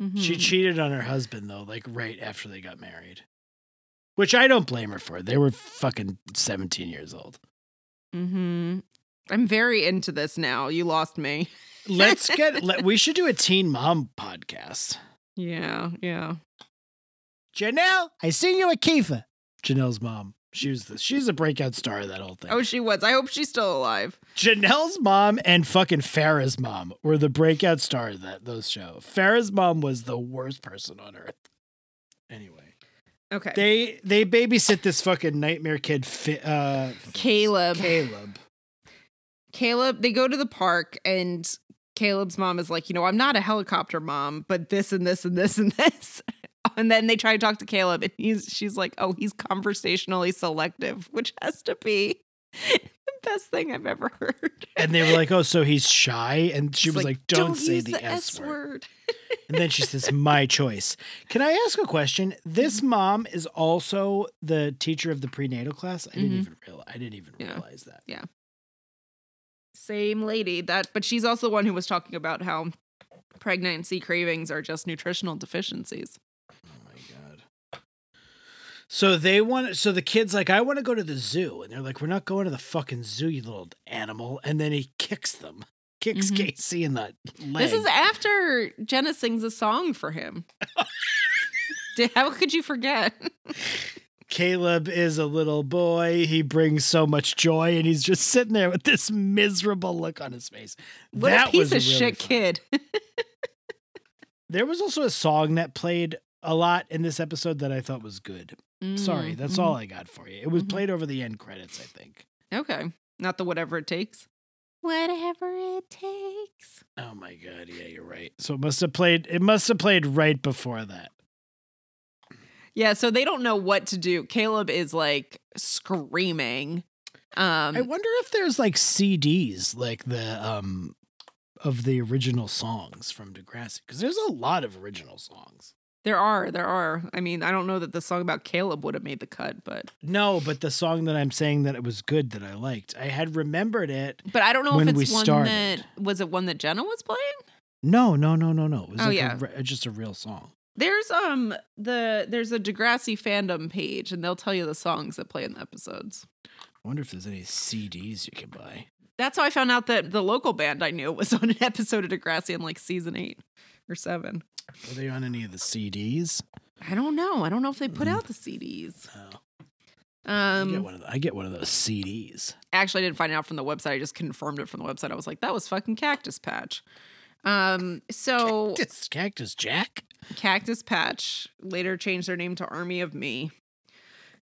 Speaker 3: Mhm.
Speaker 1: She cheated on her husband though, like right after they got married. Which I don't blame her for. They were fucking 17 years old.
Speaker 3: Mm-hmm. I'm very into this now. You lost me.
Speaker 1: Let's *laughs* get let, we should do a teen mom podcast.
Speaker 3: Yeah, yeah.
Speaker 1: Jenelle, I seen you at Kieffer. Jenelle's mom. She was the she's a breakout star of that whole thing.
Speaker 3: Oh, she was. I hope she's still alive.
Speaker 1: Jenelle's mom and fucking Farrah's mom were the breakout stars of that those show. Farrah's mom was the worst person on earth. Anyway,
Speaker 3: Okay.
Speaker 1: they they babysit this fucking nightmare kid, Fi- uh,
Speaker 3: Caleb.
Speaker 1: Caleb.
Speaker 3: Caleb, they go to the park and Caleb's mom is like, you know, I'm not a helicopter mom, but this and this and this and *laughs* this. And then they try to talk to Caleb and he's she's like, "Oh, he's conversationally selective," which has to be best thing I've ever heard.
Speaker 1: And they were like, "Oh, so he's shy," and she
Speaker 3: She's
Speaker 1: was like, "Don't, say
Speaker 3: use
Speaker 1: the, S word."
Speaker 3: word.
Speaker 1: And then she says, "My choice." Can I ask a question? This
Speaker 3: Mm-hmm.
Speaker 1: mom is also the teacher of the prenatal class. I didn't
Speaker 3: Mhm.
Speaker 1: even realize. I didn't even
Speaker 3: Yeah.
Speaker 1: realize that. Yeah.
Speaker 3: Same lady that but she's also the one who was talking about how pregnancy cravings are just nutritional deficiencies.
Speaker 1: So they want. So the kid's like, "I want to go to the zoo," and they're like, "We're not going to the fucking zoo, you little animal." And then he kicks them, kicks
Speaker 3: Mhm.
Speaker 1: Casey in the leg.
Speaker 3: This is after Jenna sings a song for him. *laughs* How could you forget?
Speaker 1: Caleb is a little boy. He brings so much joy, and he's just sitting there with this miserable look on his face.
Speaker 3: What
Speaker 1: That
Speaker 3: a piece of
Speaker 1: really
Speaker 3: shit
Speaker 1: fun.
Speaker 3: kid. *laughs*
Speaker 1: There was also a song that played a lot in this episode that I thought was good. Sorry,
Speaker 3: Mm,
Speaker 1: that's
Speaker 3: mhm.
Speaker 1: all I got for you. It was
Speaker 3: Mhm.
Speaker 1: played over the end credits, I think.
Speaker 3: Okay. Not the whatever it takes. Whatever it takes.
Speaker 1: Oh my god, yeah, you're right. So it must have played. It must have played right before that.
Speaker 3: Yeah, so they don't know what to do. Caleb is like screaming. Um
Speaker 1: I wonder if there's like CDs, like the um of the original songs from Degrassi, because there's a lot of original songs.
Speaker 3: There are, there are. I mean, I don't know that the song about Caleb would have made the cut, but
Speaker 1: No, but the song that I'm saying that it was good that I liked, I had remembered it.
Speaker 3: but I don't know if it's one
Speaker 1: started.
Speaker 3: that was it one that Jenna was playing?
Speaker 1: No, no, no, no, no. It was
Speaker 3: Oh,
Speaker 1: like
Speaker 3: yeah.
Speaker 1: a, just a real song.
Speaker 3: There's um the there's a Degrassi fandom page and they'll tell you the songs that play in the episodes.
Speaker 1: I wonder if there's any CDs you can buy.
Speaker 3: That's how I found out that the local band I knew was *laughs* on an episode of Degrassi in like season eight. Or seven.
Speaker 1: Were they on any of the CDs?
Speaker 3: I don't know. I don't know if they put out the CDs.
Speaker 1: Oh, I get
Speaker 3: Um,
Speaker 1: one of the, I get one of those CDs.
Speaker 3: actually, I didn't find it out from the website. I just confirmed it from the website. I was like, that was fucking Cactus Patch. Um, so
Speaker 1: Cactus, Cactus Jack.
Speaker 3: Cactus Patch later changed their name to Army of Me.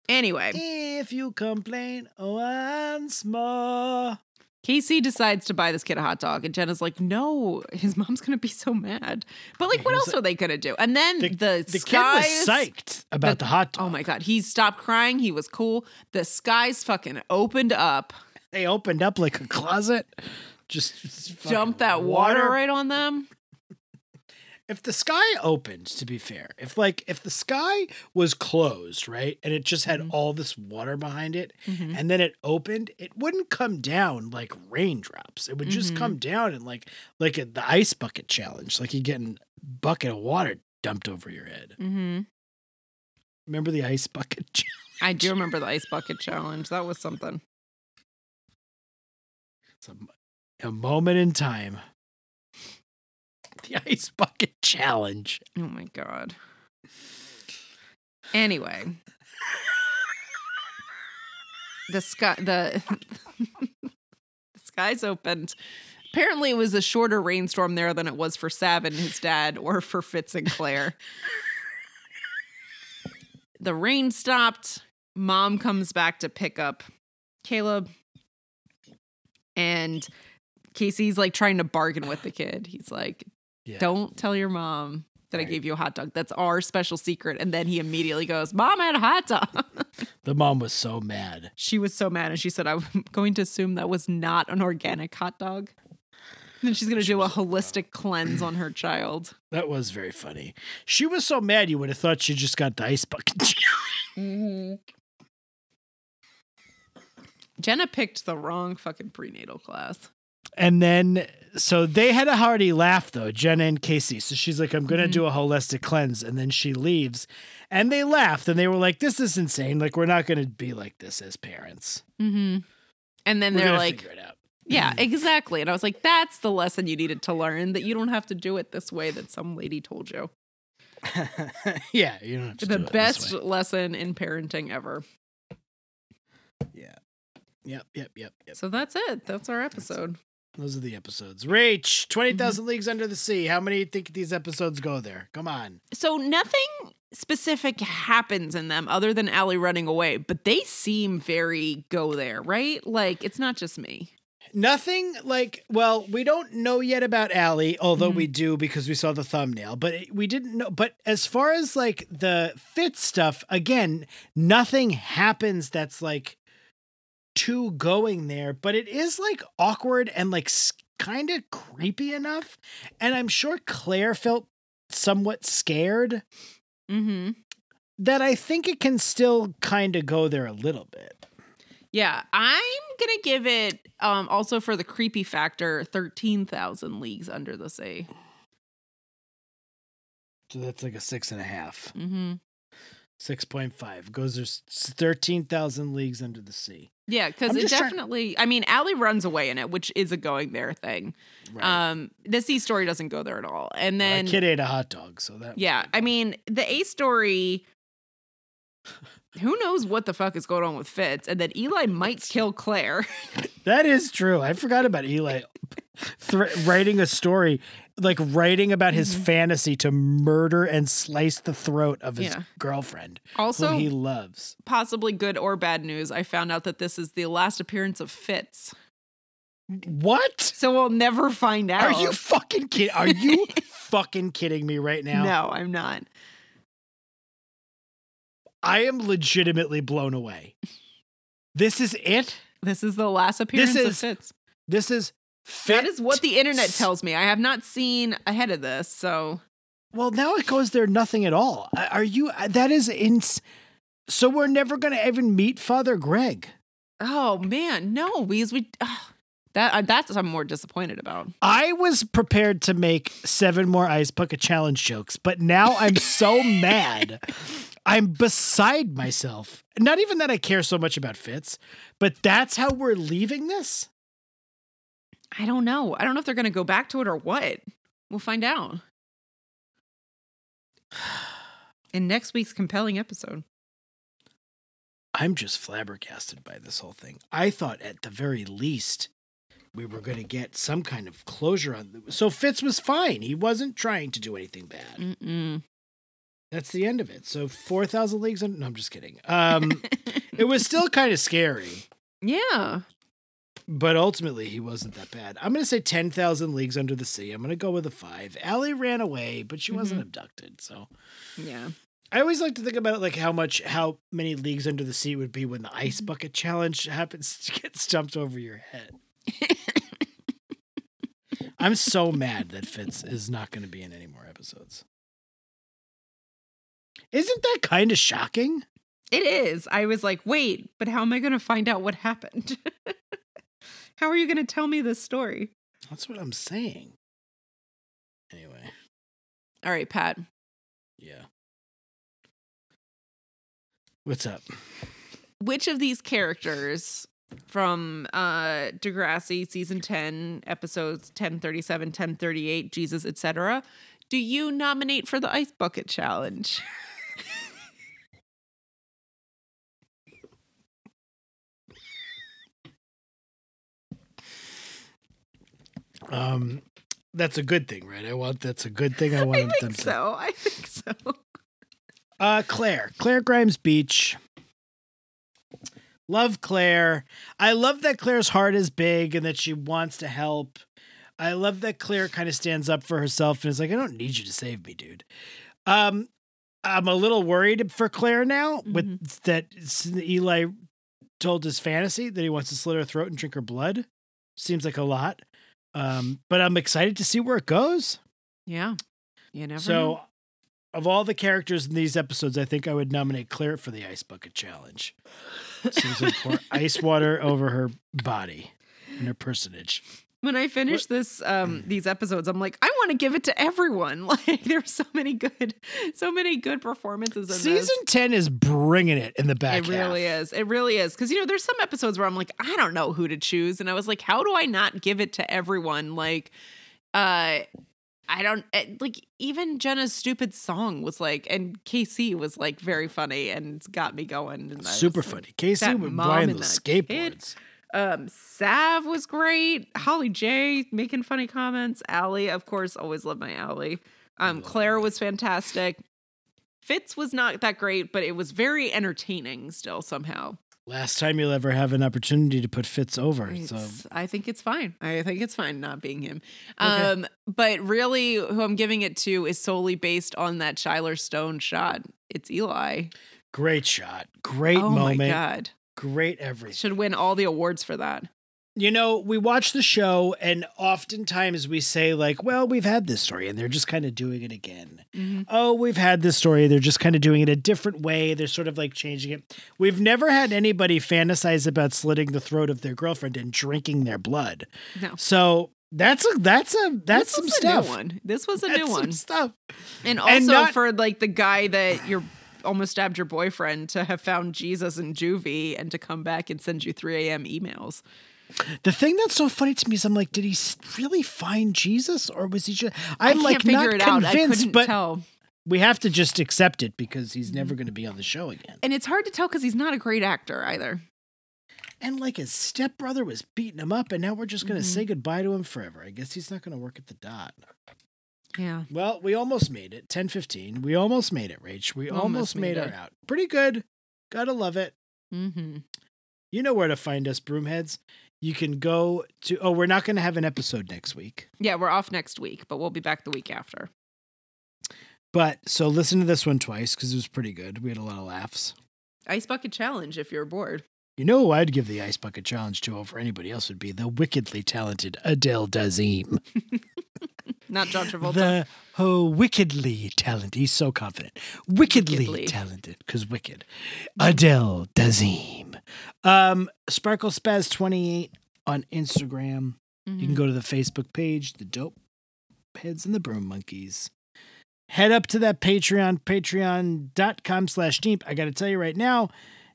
Speaker 3: Anyway,
Speaker 1: If you complain once more.
Speaker 3: Casey decides to buy this kid a hot dog, and Jenna's like, "No, his mom's gonna be so mad." But like, what else are they gonna do? And then
Speaker 1: The,
Speaker 3: the
Speaker 1: the kid was psyched about the, hot oh dog.
Speaker 3: Oh my god, he stopped crying. He was cool. The skies fucking opened up,
Speaker 1: They opened up like a closet. Just fucking
Speaker 3: dumped that water right on them.
Speaker 1: If the sky opened, to be fair, if like if the sky was closed, right, and it just had
Speaker 3: Mhm.
Speaker 1: all this water behind it,
Speaker 3: Mhm.
Speaker 1: and then it opened, it wouldn't come down like raindrops. It would just
Speaker 3: Mhm.
Speaker 1: come down and like like a, the ice bucket challenge, like you getting bucket of water dumped over your head.
Speaker 3: hmm
Speaker 1: Remember the ice bucket *laughs* challenge?
Speaker 3: I do remember the ice bucket challenge. That was something.
Speaker 1: It's a, a moment in time. The *laughs* ice bucket challenge.
Speaker 3: Oh my god. Anyway, the sky the *laughs* the skies opened. Apparently, it was a shorter rainstorm there than it was for Sav and his dad, or for Fitz and Clare. the rain stopped. Mom comes back to pick up Caleb, and Casey's like trying to bargain with the kid. He's like,
Speaker 1: Yeah.
Speaker 3: don't tell your mom that I gave you a hot dog. That's our special secret. And then he immediately goes, Mom, I had a hot dog. *laughs*
Speaker 1: The mom was so mad.
Speaker 3: she was so mad. And she said, I'm *laughs* going to assume that was not an organic hot dog. And then she's going to
Speaker 1: She
Speaker 3: do a holistic cleanse on her child.
Speaker 1: That was very funny. She was so mad you would have thought she just got the ice bucket challenge. *laughs* Mm-hmm.
Speaker 3: Jenna picked the wrong fucking prenatal class.
Speaker 1: And then, so they had a hearty laugh though, Jenna and Casey. So she's like, I'm going to
Speaker 3: Mhm.
Speaker 1: do a holistic cleanse. And then she leaves and they laughed and they were like, this is insane. Like, we're not going to be like this as parents.
Speaker 3: Mm-hmm. And then
Speaker 1: We're
Speaker 3: they're like,
Speaker 1: figure it out.
Speaker 3: yeah, exactly. And I was like, that's the lesson you needed to learn that you don't have to do it this way that some lady told you. *laughs*
Speaker 1: yeah, you don't have to
Speaker 3: The
Speaker 1: do it this
Speaker 3: best lesson in parenting ever.
Speaker 1: Yeah. Yep, yep, yep, yep.
Speaker 3: So that's it. That's our episode.
Speaker 1: Those are the episodes. Reach 20,000
Speaker 3: Mm-hmm.
Speaker 1: Leagues Under the Sea. How many do you think these episodes go there? Come on.
Speaker 3: So nothing specific happens in them other than Alli running away, but they seem very go there, right? Like it's not just me.
Speaker 1: Nothing like, well, we don't know yet about Alli, although
Speaker 3: Mhm.
Speaker 1: we do because we saw the thumbnail, but it- we didn't know. But as far as like the fit stuff, again, nothing happens that's like too going there, but it is like awkward and like kind of creepy enough. And I'm sure Clare felt somewhat scared
Speaker 3: Mm-hmm.
Speaker 1: that I think it can still kind of go there a little bit.
Speaker 3: Yeah, I'm gonna give it um also for the creepy factor, thirteen thousand leagues under the sea.
Speaker 1: So that's like a six and a half.
Speaker 3: Mm-hmm.
Speaker 1: 6.5 goes there's 13,000 leagues under the sea.
Speaker 3: Yeah, because it
Speaker 1: just trying-
Speaker 3: definitely. I mean, Alli runs away in it, which is a going there thing. Um, the C story doesn't go there at all, and
Speaker 1: Well,
Speaker 3: then
Speaker 1: that kid ate a hot dog, so that
Speaker 3: Yeah, I mean, the A story. *laughs* Who knows what the fuck is going on with Fitz, and that Eli *laughs* might kill Clare. *laughs*
Speaker 1: that is true. I forgot about Eli thr writing a story, like writing about his
Speaker 3: Mhm.
Speaker 1: fantasy to murder and slice the throat of his
Speaker 3: Yeah.
Speaker 1: girlfriend,
Speaker 3: Also,
Speaker 1: who he loves.
Speaker 3: possibly good or bad news. I found out that this is the last appearance of Fitz,
Speaker 1: What?
Speaker 3: so we'll never find out.
Speaker 1: Are you fucking kidding? Are you *laughs* fucking kidding me right now?
Speaker 3: No, I'm not.
Speaker 1: I am legitimately blown away. This is it.
Speaker 3: This is the last appearance of
Speaker 1: is
Speaker 3: Fitz.
Speaker 1: This is
Speaker 3: That is what the internet tells me. I have not seen ahead of this, so
Speaker 1: Well, now it goes there nothing at all. Are you? That is ins. So we're never going to even meet Father Greg.
Speaker 3: oh man, no, because we ugh, that uh, that's what I'm more disappointed about.
Speaker 1: I was prepared to make seven more ice bucket challenge jokes, but now I'm so mad. *laughs* I'm beside myself. Not even that I care so much about Fitz, but that's how we're leaving this.
Speaker 3: I don't know. I don't know if they're going to go back to it or what. We'll find out. *sighs* in next week's compelling episode.
Speaker 1: I'm just flabbergasted by this whole thing. I thought at the very least we were going to get some kind of closure on. So Fitz was fine. He wasn't trying to do anything bad.
Speaker 3: Mm-mm.
Speaker 1: That's the end of it. So four thousand leagues. Under, no, I'm just kidding. Um, it was still kind of scary, *laughs*
Speaker 3: yeah.
Speaker 1: But ultimately he wasn't that bad. I'm going to say ten thousand leagues under the sea. I'm going to go with a five. Alli ran away, but she wasn't mm-hmm. abducted. So
Speaker 3: Yeah.
Speaker 1: I always like to think about like how much, how many leagues under the sea would be when the ice mm-hmm. bucket challenge happens to get stumped over your head. *laughs* I'm so mad that Fitz is not going to be in any more episodes. Isn't that kind of shocking?
Speaker 3: It is. I was like, wait, but how am I going to find out what happened? *laughs* how are you going to tell me this story?
Speaker 1: That's what I'm saying. Anyway,
Speaker 3: All right, Pat.
Speaker 1: yeah. What's up?
Speaker 3: Which of these characters from uh Degrassi season 10 episodes 1037 1038 Jesus etc do you nominate for the ice bucket challenge *laughs*
Speaker 1: Um, that's a good thing, right? I want that's a good thing. I want
Speaker 3: I
Speaker 1: them
Speaker 3: think
Speaker 1: to.
Speaker 3: so I think so
Speaker 1: Uh, Clare, Clare Grimes Beach. Love Clare. I love that Clare's heart is big and that she wants to help. I love that Clare kind of stands up for herself and is like, I don't need you to save me, dude. Um, I'm a little worried for Clare now with that Eli told his fantasy that he wants to slit her throat and drink her blood. Seems like a lot. Um, but I'm excited to see where it goes.
Speaker 3: yeah you never
Speaker 1: So,
Speaker 3: know.
Speaker 1: of all the characters in these episodes, I think I would nominate Clare for the ice bucket challenge. To pour *laughs* ice water over her body and her personage.
Speaker 3: When I finish this um these episodes I'm like I want to give it to everyone *laughs* like there's so many good so many good performances in this.
Speaker 1: Season ten is bringing it in the back.
Speaker 3: It really
Speaker 1: half.
Speaker 3: is. It really is. Because, you know, there's some episodes where I'm like, I don't know who to choose. And I was like, how do I not give it to everyone? Like, uh, I don't eh, like even Jenna's stupid song was like, and KC was like very funny and got me going. And I was
Speaker 1: Super funny.
Speaker 3: That
Speaker 1: with
Speaker 3: and
Speaker 1: those
Speaker 3: that kid. Um, Sav was great. Holly J making funny comments. Alli, of course, always love my Alli. Um, Clare was fantastic. Fitz was not that great, but it was very entertaining still somehow.
Speaker 1: Last time you'll ever have an opportunity to put Fitz over. So
Speaker 3: I think it's fine. I think it's fine not being him.
Speaker 1: Okay.
Speaker 3: Um, but really, who I'm giving it to is solely based on that Shiler Stone shot. It's Eli.
Speaker 1: great shot. Great moment.
Speaker 3: oh
Speaker 1: moment.
Speaker 3: my god,
Speaker 1: Great everything.
Speaker 3: should win all the awards for that.
Speaker 1: You know, we watch the show and oftentimes we say, like, well, we've had this story and they're just kind of doing it again.
Speaker 3: Mhm.
Speaker 1: Oh, we've had this story. They're just kind of doing it a different way. They're sort of like changing it. We've never had anybody fantasize about slitting the throat of their girlfriend and drinking their blood.
Speaker 3: No.
Speaker 1: So that's a that's a that's
Speaker 3: This
Speaker 1: some
Speaker 3: was a
Speaker 1: stuff.
Speaker 3: New one. This was a
Speaker 1: That's
Speaker 3: new
Speaker 1: some
Speaker 3: one.
Speaker 1: stuff.
Speaker 3: And also
Speaker 1: And not-
Speaker 3: for like the guy that you're almost stabbed your boyfriend to have found Jesus in juvie and to come back and send you 3 a.m. emails.
Speaker 1: The thing that's so funny to me is I'm like, did he really find Jesus or was he just? I'm like not
Speaker 3: it out. I
Speaker 1: convinced, but
Speaker 3: tell.
Speaker 1: we have to just accept it because he's
Speaker 3: Mm-hmm.
Speaker 1: never going to be on the show again.
Speaker 3: And it's hard to tell because he's not a great actor either.
Speaker 1: And like his stepbrother was beating him up, and now we're just going to
Speaker 3: Mhm.
Speaker 1: say goodbye to him forever. I guess he's not going to work at the dot.
Speaker 3: Yeah.
Speaker 1: Well, we almost made it. 1015. We almost made it, Rach. We almost,
Speaker 3: Almost
Speaker 1: made,
Speaker 3: made
Speaker 1: our
Speaker 3: it.
Speaker 1: out. Pretty good. Gotta love it.
Speaker 3: Mm-hmm.
Speaker 1: You know where to find us, Broomheads. You can go to. Oh, we're not going to have an episode next week.
Speaker 3: Yeah, we're off next week, but we'll be back the week after.
Speaker 1: But so listen to this one twice because it was pretty good. We had a lot of laughs.
Speaker 3: Ice bucket challenge if you're bored.
Speaker 1: You know who I'd give the Ice Bucket Challenge to over anybody else would be the wickedly talented Adele Dazeem. *laughs*
Speaker 3: Not John Travolta.
Speaker 1: The oh, wickedly talented. He's so confident. Wickedly,
Speaker 3: Wickedly.
Speaker 1: talented, because wicked. Adele Dazeem. Um, Sparkle Spaz 28 on Instagram. You
Speaker 3: Mm-hmm.
Speaker 1: can go to the Facebook page, the Dope Heads and the Broom Monkeys. Head up to that Patreon, patreon.com slash deep. I got to tell you right now,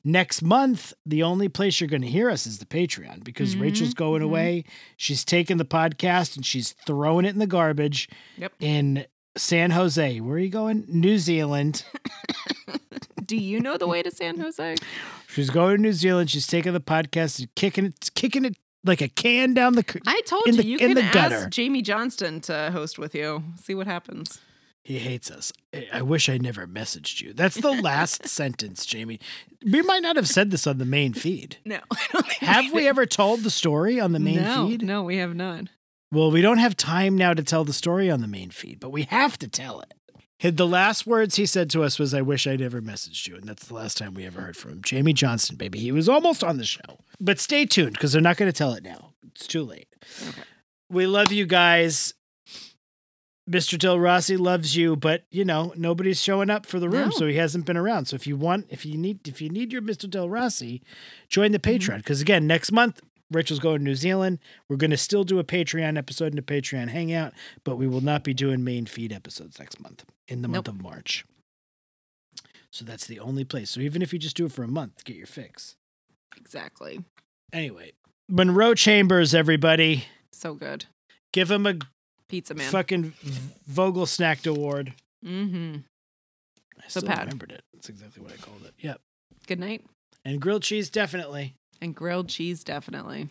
Speaker 1: next month, the only place you're going to hear us is the Patreon because
Speaker 3: Mhm,
Speaker 1: Rachel's going
Speaker 3: mhm.
Speaker 1: away. She's taking the podcast and she's throwing it in the garbage
Speaker 3: Yep.
Speaker 1: in San Jose. Where are you going? New Zealand. *laughs*
Speaker 3: Do you know the way to San Jose?
Speaker 1: She's going to New Zealand. She's taking the podcast and kicking it, kicking it like a can down the.
Speaker 3: I told
Speaker 1: In
Speaker 3: you
Speaker 1: the-
Speaker 3: you
Speaker 1: in
Speaker 3: can ask. Jamie Johnston to host with you. See what happens.
Speaker 1: He hates us. I- wish I never messaged you. That's the last *laughs* sentence, Jamie. We might not have said this on the main feed. *laughs*
Speaker 3: No, I don't think
Speaker 1: Have we ever told the story on the main
Speaker 3: no,
Speaker 1: feed?
Speaker 3: No, we have not.
Speaker 1: Well, we don't have time now to tell the story on the main feed, but we have to tell it. The last words he said to us was, I wish I'd ever messaged you. And that's the last time we ever heard from him. Jamie Johnston, baby. He was almost on the show. But stay tuned because they're not going to tell it now. It's too late.
Speaker 3: Okay.
Speaker 1: We love you guys. Mr. Del Rossi loves you, but you know, nobody's showing up for the room,
Speaker 3: No.
Speaker 1: so he hasn't been around. So if you want, if you need if you need your Mr. Del Rossi, join the
Speaker 3: Mm-hmm.
Speaker 1: Patreon. Because again, next month, Rachel's going to New Zealand. We're gonna still do a Patreon episode and a Patreon hangout, but we will not be doing main feed episodes next month in the month of March. So that's the only place. So even if you just do it for a month, get your fix.
Speaker 3: Exactly.
Speaker 1: Anyway, Munro Chambers, everybody,
Speaker 3: So good.
Speaker 1: give him a
Speaker 3: Pizza man.
Speaker 1: fucking Vogel Snacked Award.
Speaker 3: Mm-hmm.
Speaker 1: I
Speaker 3: So
Speaker 1: still
Speaker 3: Pat.
Speaker 1: remembered it. That's exactly what I called it. Yep.
Speaker 3: Good night.
Speaker 1: And grilled cheese, definitely.
Speaker 3: And grilled cheese, definitely.